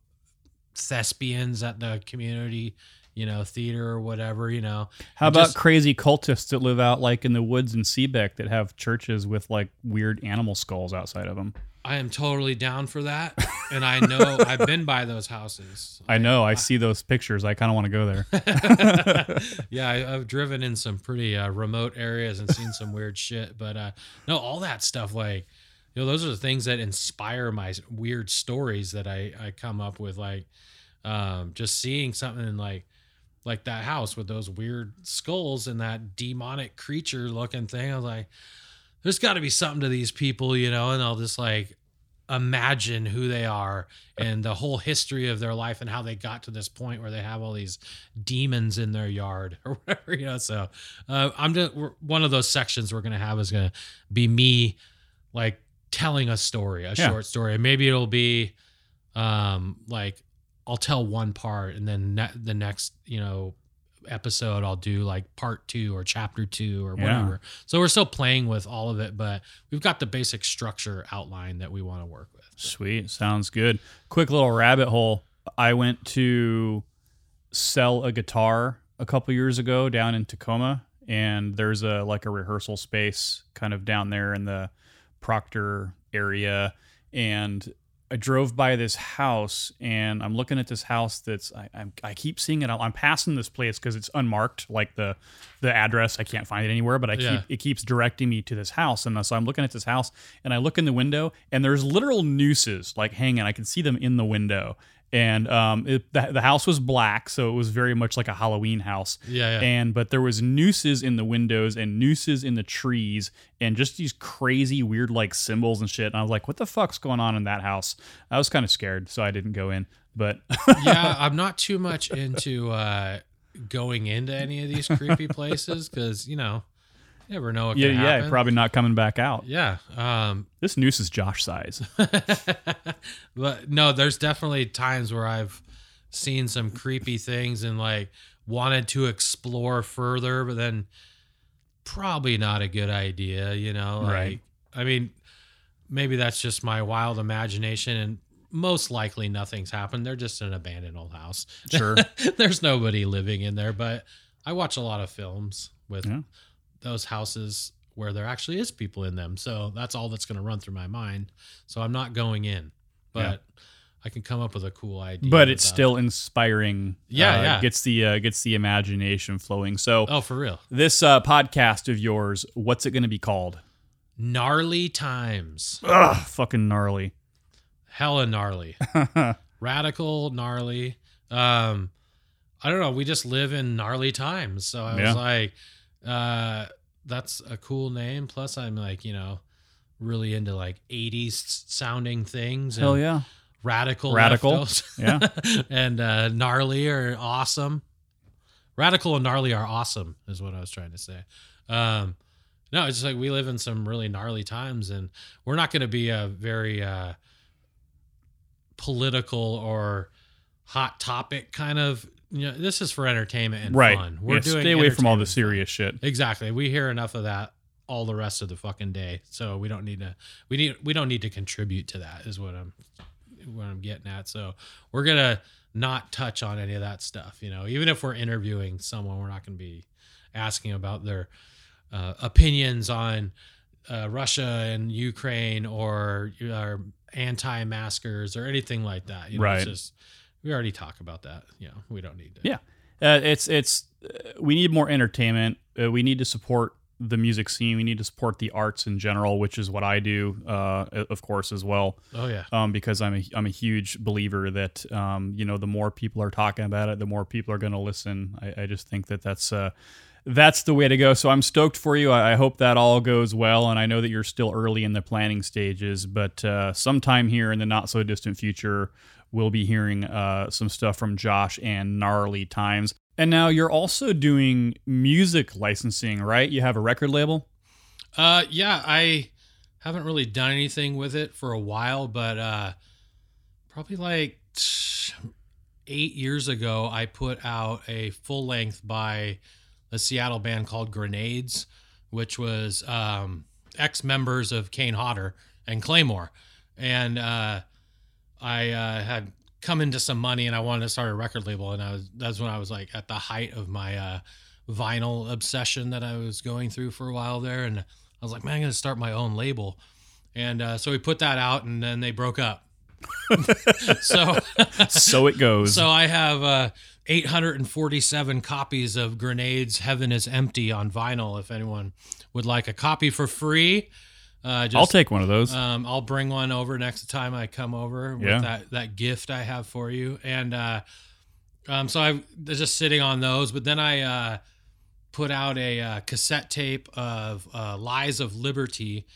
[SPEAKER 1] thespians at the community you know theater or whatever you know
[SPEAKER 2] How about
[SPEAKER 1] just-
[SPEAKER 2] crazy cultists that live out like in the woods in Seabeck that have churches with like weird animal skulls outside of them?
[SPEAKER 1] I am totally down for that and i know i've been by those houses
[SPEAKER 2] I know. I see those pictures. I kind of want to go there.
[SPEAKER 1] yeah, I, I've driven in some pretty uh, remote areas and seen some weird shit. But uh, no, all that stuff, like, you know, those are the things that inspire my weird stories that I, I come up with. Like, um, just seeing something like, like that house with those weird skulls and that demonic creature looking thing. I was like, there's got to be something to these people, you know, and I'll just like imagine who they are and the whole history of their life and how they got to this point where they have all these demons in their yard or whatever you know so uh, i'm just one of those sections we're gonna have is gonna be me like telling a story a
[SPEAKER 2] Yeah.
[SPEAKER 1] short story and maybe it'll be um like i'll tell one part and then ne- the next you know episode i'll do like part two or chapter two or
[SPEAKER 2] Yeah.
[SPEAKER 1] whatever so we're still playing with all of it but we've got the basic structure outline that we want to work with
[SPEAKER 2] Sweet. Sounds good. Quick little rabbit hole. I went to sell a guitar a couple years ago down in Tacoma and there's a like a rehearsal space kind of down there in the Proctor area and I drove by this house and I'm looking at this house that's I, I'm, I keep seeing it. I'm passing this place because it's unmarked, like the the address. I can't find it anywhere, but I
[SPEAKER 1] Yeah.
[SPEAKER 2] keep it keeps directing me to this house. And uh, so I'm looking at this house and I look in the window and there's literal nooses like hanging. I can see them in the window. And um, it, the, the house was black, so it was very much like a Halloween house.
[SPEAKER 1] Yeah yeah.
[SPEAKER 2] And but there was nooses in the windows and nooses in the trees and just these crazy weird like symbols and shit. And i was like what the fuck's going on in that house? I was kind of scared so i didn't go in but
[SPEAKER 1] yeah, I'm not too much into uh, going into any of these creepy places because you know, never know what
[SPEAKER 2] yeah yeah probably not coming back out
[SPEAKER 1] Yeah. Um,
[SPEAKER 2] this noose is josh size
[SPEAKER 1] but no, there's definitely times where I've seen some creepy things and like wanted to explore further, but then probably not a good idea, you know? Like,
[SPEAKER 2] Right.
[SPEAKER 1] I mean, maybe that's just my wild imagination and most likely nothing's happened. They're just an abandoned old house.
[SPEAKER 2] Sure.
[SPEAKER 1] There's nobody living in there, but I watch a lot of films with
[SPEAKER 2] Yeah.
[SPEAKER 1] Those houses where there actually is people in them. So that's all that's going to run through my mind. So I'm not going in, but
[SPEAKER 2] Yeah.
[SPEAKER 1] I can come up with a cool idea.
[SPEAKER 2] but it's still inspiring
[SPEAKER 1] Yeah,
[SPEAKER 2] uh,
[SPEAKER 1] yeah.
[SPEAKER 2] gets the uh, gets the imagination flowing so
[SPEAKER 1] Oh, for real.
[SPEAKER 2] this uh, podcast of yours what's it going to be called
[SPEAKER 1] Gnarly times.
[SPEAKER 2] Ugh, fucking gnarly
[SPEAKER 1] Hella gnarly. Radical, gnarly. Um, I don't know. We just live in gnarly times. So I
[SPEAKER 2] Yeah.
[SPEAKER 1] was like, uh, that's a cool name. Plus, I'm like, you know, really into like 80s sounding things.
[SPEAKER 2] hell
[SPEAKER 1] and
[SPEAKER 2] yeah
[SPEAKER 1] Radical,
[SPEAKER 2] Radical,
[SPEAKER 1] Leftos,
[SPEAKER 2] yeah.
[SPEAKER 1] and uh, gnarly are awesome. Radical and gnarly are awesome, is what I was trying to say. Um, no, it's just like we live in some really gnarly times, and we're not going to be a very uh, political or hot topic kind of. You know, this is for entertainment and
[SPEAKER 2] right.
[SPEAKER 1] fun. We're
[SPEAKER 2] Yeah,
[SPEAKER 1] doing
[SPEAKER 2] stay away from all the serious shit.
[SPEAKER 1] Exactly. We hear enough of that all the rest of the fucking day. So we don't need to we need we don't need to contribute to that is what I'm what I'm getting at. So we're gonna not touch on any of that stuff. You know, even if we're interviewing someone, we're not gonna be asking about their uh, opinions on uh, Russia and Ukraine or or anti-maskers or anything like that. You know,
[SPEAKER 2] Right.
[SPEAKER 1] It's just we already talk about that. You know, we don't need to.
[SPEAKER 2] Yeah. Uh, it's it's uh, we need more entertainment. Uh, we need to support the music scene. We need to support the arts in general, which is what I do, uh, of course, as well.
[SPEAKER 1] Oh yeah.
[SPEAKER 2] Um, because I'm a I'm a huge believer that um, you know the more people are talking about it, the more people are going to listen. I, I just think that that's uh, that's the way to go. So I'm stoked for you. I, I hope that all goes well, and I know that you're still early in the planning stages, but uh, sometime here in the not so distant future, we'll be hearing uh, some stuff from Josh and Gnarly Times. And now you're also doing music licensing, right? You have a record label.
[SPEAKER 1] Uh, yeah, I haven't really done anything with it for a while, but uh, probably like eight years ago, I put out a full length by a Seattle band called Grenades, which was um, ex members of Kane Hodder and Claymore, and uh, I uh, had come into some money and I wanted to start a record label, and I was that's when I was like at the height of my uh, vinyl obsession that I was going through for a while there, and I was like, man, I'm gonna start my own label, and uh, so we put that out, and then they broke up. so
[SPEAKER 2] So it goes.
[SPEAKER 1] so I have uh, 847 copies of Grenades Heaven is Empty on vinyl. If anyone would like a copy for free, uh, just,
[SPEAKER 2] I'll take one of those.
[SPEAKER 1] Um, I'll bring one over next time I come over with
[SPEAKER 2] Yeah.
[SPEAKER 1] that that gift I have for you. And uh, um, so I was just sitting on those, but then I uh, put out a uh, cassette tape of uh, Lies of Liberty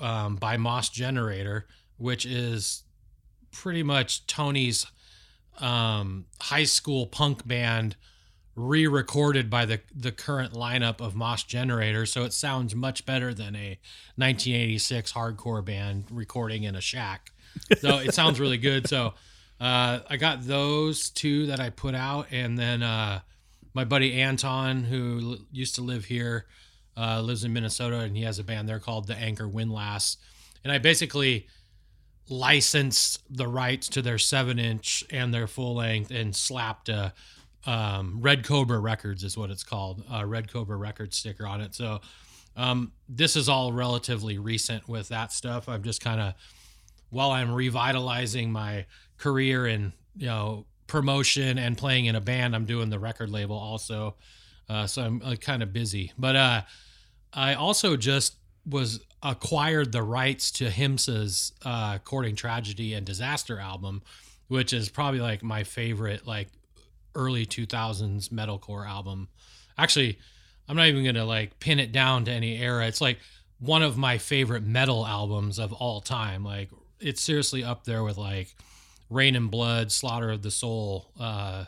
[SPEAKER 1] um, by Moss Generator, which is pretty much Tony's um, high school punk band re-recorded by the the current lineup of Moss Generator, so it sounds much better than a 1986 hardcore band recording in a shack. So it sounds really good. So uh, I got those two that I put out, and then uh, my buddy Anton, who l- used to live here, uh, lives in Minnesota, and he has a band there called the Anchor Windlass. And I basically licensed the rights to their seven inch and their full length and slapped a um, Red Cobra Records is what it's called, Red Cobra Records sticker on it. So um, this is all relatively recent with that stuff. I'm just kind of while I'm revitalizing my career and you know promotion and playing in a band, I'm doing the record label also. Uh, so I'm uh, kind of busy, but uh, I also just was acquired the rights to Himsa's uh, Courting Tragedy and Disaster album, which is probably like my favorite like early 2000s metalcore album. Actually, I'm not even gonna like pin it down to any era. It's like one of my favorite metal albums of all time. Like it's seriously up there with like Reign in Blood, Slaughter of the Soul, uh,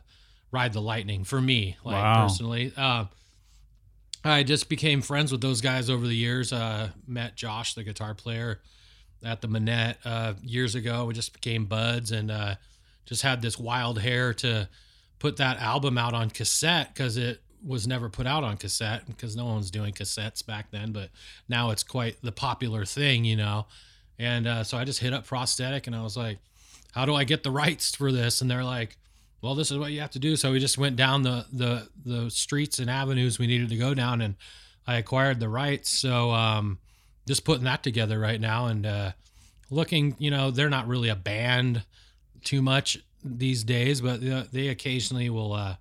[SPEAKER 1] Ride the Lightning for me, like
[SPEAKER 2] Wow.
[SPEAKER 1] personally. Uh, I just became friends with those guys over the years. Uh, met Josh, the guitar player, at the Manette uh, years ago. We just became buds and uh, just had this wild hair to put that album out on cassette because it was never put out on cassette because no one's doing cassettes back then. But now it's quite the popular thing, you know. And uh, so I just hit up Prosthetic and I was like, "How do I get the rights for this?" And they're like, well, this is what you have to do. So we just went down the the the streets and avenues we needed to go down, and I acquired the rights. So um, just putting that together right now, and uh, looking, you know, they're not really a band too much these days, but they, occasionally will uh,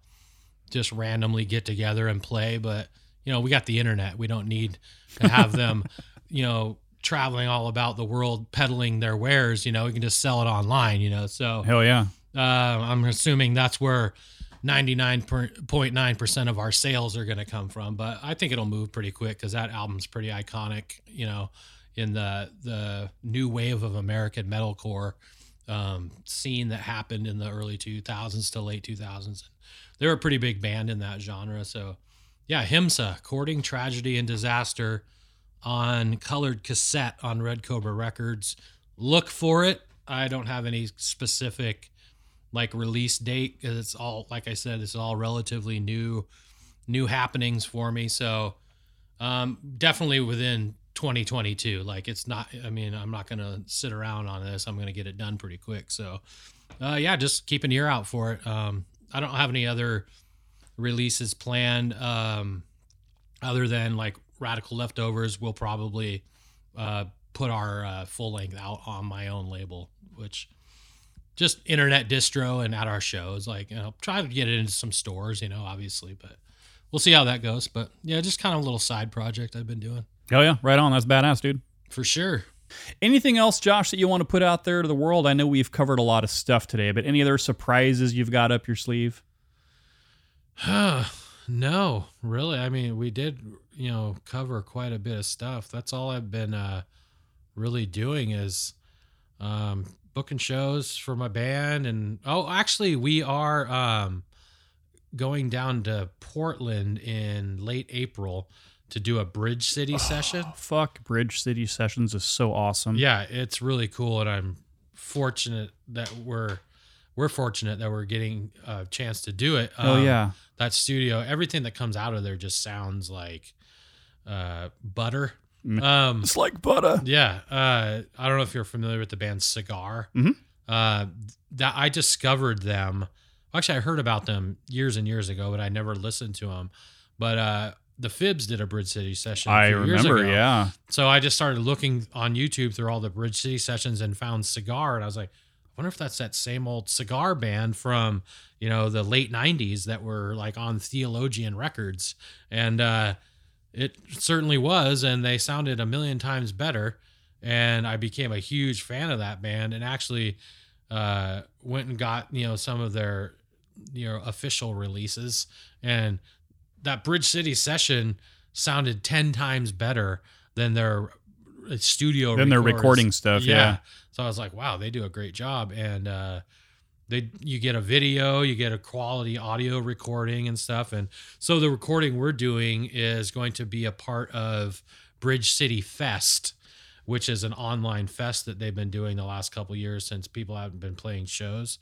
[SPEAKER 1] just randomly get together and play. But you know, we got the internet. We don't need to have them, you know, traveling all about the world peddling their wares. You know, we can just sell it online. You know, so
[SPEAKER 2] Hell yeah.
[SPEAKER 1] uh, I'm assuming that's where 99.9% of our sales are going to come from. But I think it'll move pretty quick because that album's pretty iconic, you know, in the the new wave of American metalcore um, scene that happened in the early 2000s to late 2000s. They were a pretty big band in that genre. So, yeah, Himsa, Courting Tragedy and Disaster on colored cassette on Red Cobra Records. Look for it. I don't have any specific like release date because it's all like I said, it's all relatively new new happenings for me. So um, definitely within 2022. Like it's not. I mean, I'm not gonna sit around on this. I'm gonna get it done pretty quick. So uh, yeah, just keep an ear out for it. Um, I don't have any other releases planned um, other than like Radical Leftovers. We'll probably uh, put our uh, full length out on my own label, which just internet distro and at our shows. Like, you know, try to get it into some stores, you know, obviously, but we'll see how that goes. But yeah, just kind of a little side project I've been doing
[SPEAKER 2] Oh yeah, right on. That's badass, dude.
[SPEAKER 1] for sure.
[SPEAKER 2] Anything else, Josh, that you want to put out there to the world? I know we've covered a lot of stuff today, but any other surprises you've got up your sleeve?
[SPEAKER 1] no, really. I mean, we did, you know, cover quite a bit of stuff. That's all I've been uh, really doing is um, booking shows for my band. And oh, actually, we are um, going down to Portland in late April to do a Bridge City session.
[SPEAKER 2] Fuck, Bridge City Sessions is so awesome.
[SPEAKER 1] Yeah, it's really cool, and I'm fortunate that we're we're fortunate that we're getting a chance to do it.
[SPEAKER 2] Oh
[SPEAKER 1] Um,
[SPEAKER 2] yeah.
[SPEAKER 1] that studio, everything that comes out of there just sounds like uh, butter. Um,
[SPEAKER 2] It's like butter.
[SPEAKER 1] yeah, uh, I don't know if you're familiar with the band Cigar.
[SPEAKER 2] Mhm.
[SPEAKER 1] Uh, that I discovered them. Actually, I heard about them years and years ago, but I never listened to them. But uh, the Fibs did a Bridge City session. a
[SPEAKER 2] I remember,
[SPEAKER 1] ago.
[SPEAKER 2] yeah.
[SPEAKER 1] So I just started looking on YouTube through all the Bridge City sessions and found Cigar, and I was like, I wonder if that's that same old cigar band from you know the late '90s that were like on Theologian Records, and uh, it certainly was, and they sounded a million times better, and I became a huge fan of that band, and actually uh, went and got you know some of their you know official releases, and that Bridge City session sounded 10 times better than their studio
[SPEAKER 2] Then they're recording stuff, yeah.
[SPEAKER 1] So I was like, wow, they do a great job. And uh they you get a video, you get a quality audio recording and stuff. And so the recording we're doing is going to be a part of Bridge City Fest, which is an online fest that they've been doing the last couple years since people haven't been playing shows.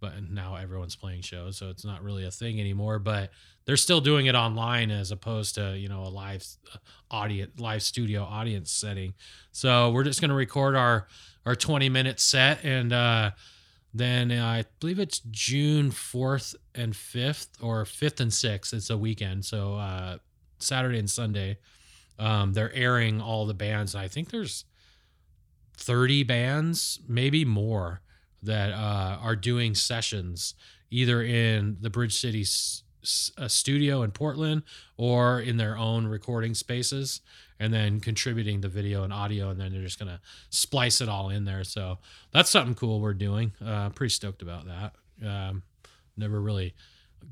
[SPEAKER 1] But now everyone's playing shows, so it's not really a thing anymore. But they're still doing it online as opposed to you know a live uh, audience, live studio audience setting. So we're just going to record our our 20 minute set and uh then I believe it's June 4th and 5th or 5th and 6th. It's a weekend. So uh Saturday and Sunday um they're airing all the bands. I think there's 30 bands, maybe more that uh are doing sessions either in the Bridge City uh, studio in Portland or in their own recording spaces and then contributing the video and audio and then they're just gonna splice it all in there. So that's something cool we're doing. Uh pretty stoked about that. Um never really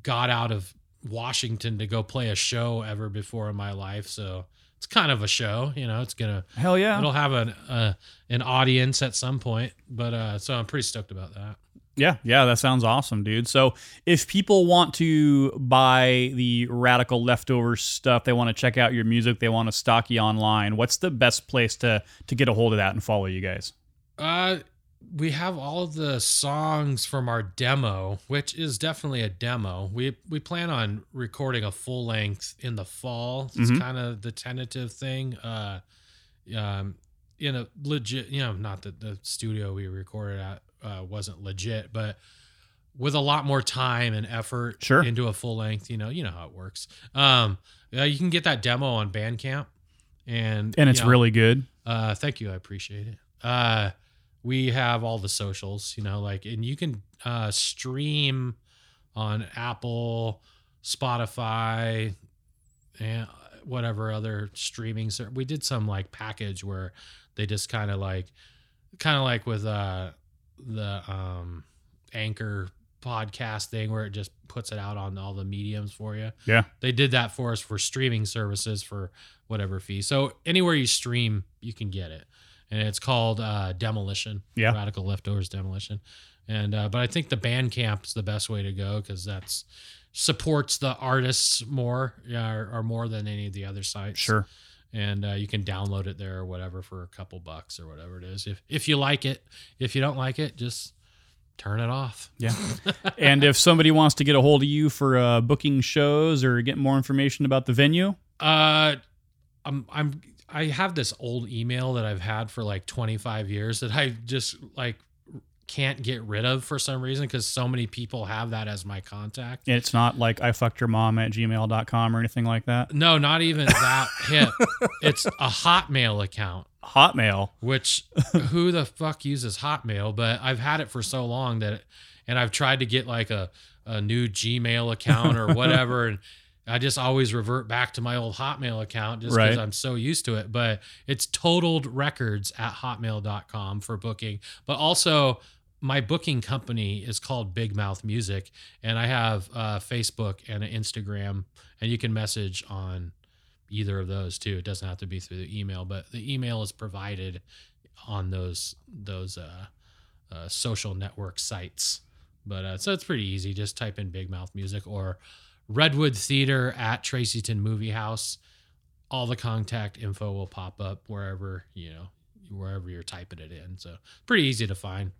[SPEAKER 1] got out of washington to go play a show ever before in my life. So it's kind of a show you know it's gonna
[SPEAKER 2] Hell yeah.
[SPEAKER 1] it'll have an uh, an audience at some point but uh so i'm pretty stoked about that
[SPEAKER 2] Yeah, yeah, that sounds awesome, dude. So, if people want to buy the Radical leftover stuff, they want to check out your music, they want to stalk you online, what's the best place to to get a hold of that and follow you guys?
[SPEAKER 1] Uh, we have all of the songs from our demo, which is definitely a demo. We we plan on recording a full length in the fall. It's
[SPEAKER 2] Mhm.
[SPEAKER 1] kind of the tentative thing. Uh, um, in a legit, you know, not that the studio we recorded at uh, wasn't legit, but with a lot more time and effort
[SPEAKER 2] Sure.
[SPEAKER 1] into a full length. You know, you know how it works. Um, you can get that demo on Bandcamp, and
[SPEAKER 2] And it's
[SPEAKER 1] know,
[SPEAKER 2] really good.
[SPEAKER 1] uh, thank you. I appreciate it. Uh, we have all the socials, you know, like, and you can uh, stream on Apple, Spotify, and whatever other streaming. ser- We did some like package where they just kind of like, kind of like with uh, the um, Anchor podcast thing where it just puts it out on all the mediums for you
[SPEAKER 2] Yeah.
[SPEAKER 1] they did that for us for streaming services for whatever fee. So anywhere you stream, you can get it. And it's called uh, Demolition.
[SPEAKER 2] Yeah.
[SPEAKER 1] Radical Leftovers Demolition, and uh, but I think the Bandcamp is the best way to go because that's supports the artists more, yeah, or, or more than any of the other sites.
[SPEAKER 2] Sure.
[SPEAKER 1] and uh, you can download it there or whatever for a couple bucks or whatever it is. If if you like it, if you don't like it, just turn it off.
[SPEAKER 2] Yeah. and if somebody wants to get a hold of you for uh, booking shows or get more information about the venue,
[SPEAKER 1] Uh, I'm I'm I have this old email that I've had for like 25 years that I just like can't get rid of for some reason because so many people have that as my contact.
[SPEAKER 2] it's not like I fucked your mom at gmail.com or anything like that.
[SPEAKER 1] No, not even that hip. It's a Hotmail account.
[SPEAKER 2] Hotmail.
[SPEAKER 1] which who the fuck uses Hotmail? But I've had it for so long that, and I've tried to get like a, a new Gmail account or whatever. and I just always revert back to my old Hotmail account just because
[SPEAKER 2] Right.
[SPEAKER 1] I'm so used to it. But it's totaled records at hotmail.com for booking. But also, my booking company is called Big Mouth Music, and I have uh, Facebook and an Instagram, and you can message on either of those too. It doesn't have to be through the email, but the email is provided on those those uh, uh, social network sites. But uh, so it's pretty easy. Just type in Big Mouth Music or Redwood Theater at Tracyton Movie House. All the contact info will pop up wherever you know wherever you're typing it in. So pretty easy to find.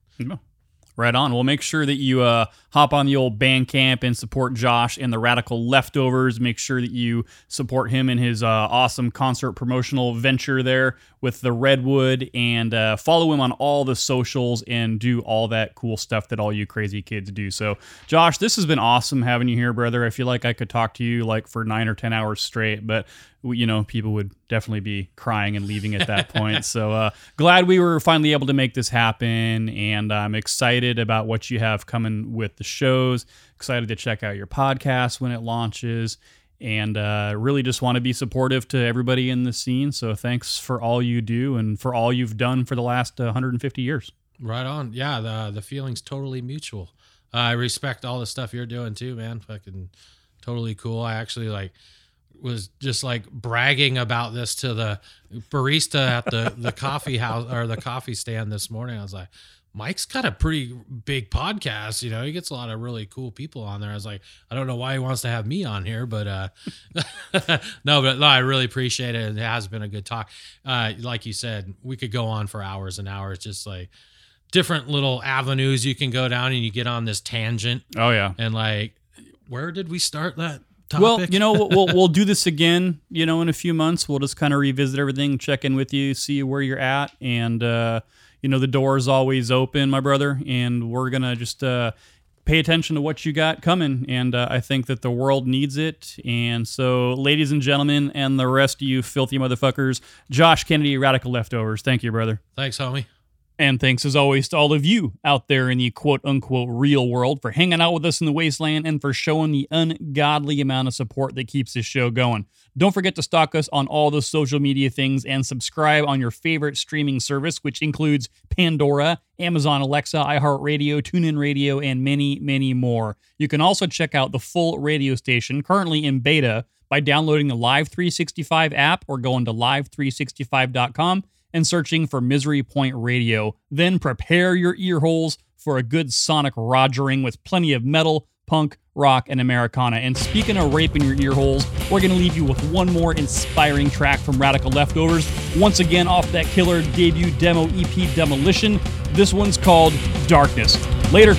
[SPEAKER 2] Right on. Well, make sure that you uh, hop on the old Bandcamp and support Josh and the Radical Leftovers. Make sure that you support him in his uh, awesome concert promotional venture there with the Redwood and uh, follow him on all the socials and do all that cool stuff that all you crazy kids do. So, Josh, this has been awesome having you here, brother. I feel like I could talk to you like for nine or 10 hours straight, but you know, people would definitely be crying and leaving at that point. So uh, glad we were finally able to make this happen, and I'm excited about what you have coming with the shows. Excited to check out your podcast when it launches, and uh, really just want to be supportive to everybody in the scene. So thanks for all you do and for all you've done for the last uh, 150 years.
[SPEAKER 1] Right on. Yeah, the the feeling's totally mutual. Uh, I respect all the stuff you're doing too, man. Fucking totally cool. I actually like was just like bragging about this to the barista at the the coffee house or the coffee stand this morning. I was like, Mike's got a pretty big podcast. You know, he gets a lot of really cool people on there. I was like, I don't know why he wants to have me on here, but uh, no, but no, I really appreciate it. It has been a good talk. Uh, like you said, we could go on for hours and hours, just like different little avenues you can go down, and you get on this tangent.
[SPEAKER 2] Oh yeah.
[SPEAKER 1] And like, where did we start that topic?
[SPEAKER 2] Well, you know, we'll, we'll we'll do this again. You know, in a few months, we'll just kind of revisit everything, check in with you, see where you're at, and uh, you know, the door is always open, my brother, and we're gonna just uh, pay attention to what you got coming. And uh, I think that the world needs it. And so, ladies and gentlemen, and the rest of you filthy motherfuckers, Josh Kennedy, Radical Leftovers. Thank you, brother.
[SPEAKER 1] thanks, homie.
[SPEAKER 2] And thanks as always to all of you out there in the quote unquote real world for hanging out with us in the wasteland and for showing the ungodly amount of support that keeps this show going. Don't forget to stalk us on all the social media things and subscribe on your favorite streaming service, which includes Pandora, Amazon Alexa, iHeartRadio, TuneIn Radio, and many, many more. You can also check out the full radio station currently in beta by downloading the Live 365 app or going to live365.com and searching for Misery Point Radio. Then prepare your ear holes for a good sonic rogering with plenty of metal, punk, rock, and Americana. And speaking of raping your ear holes, we're going to leave you with one more inspiring track from Radical Leftovers. Once again, off that killer debut demo EP Demolition. This one's called Darkness. Later.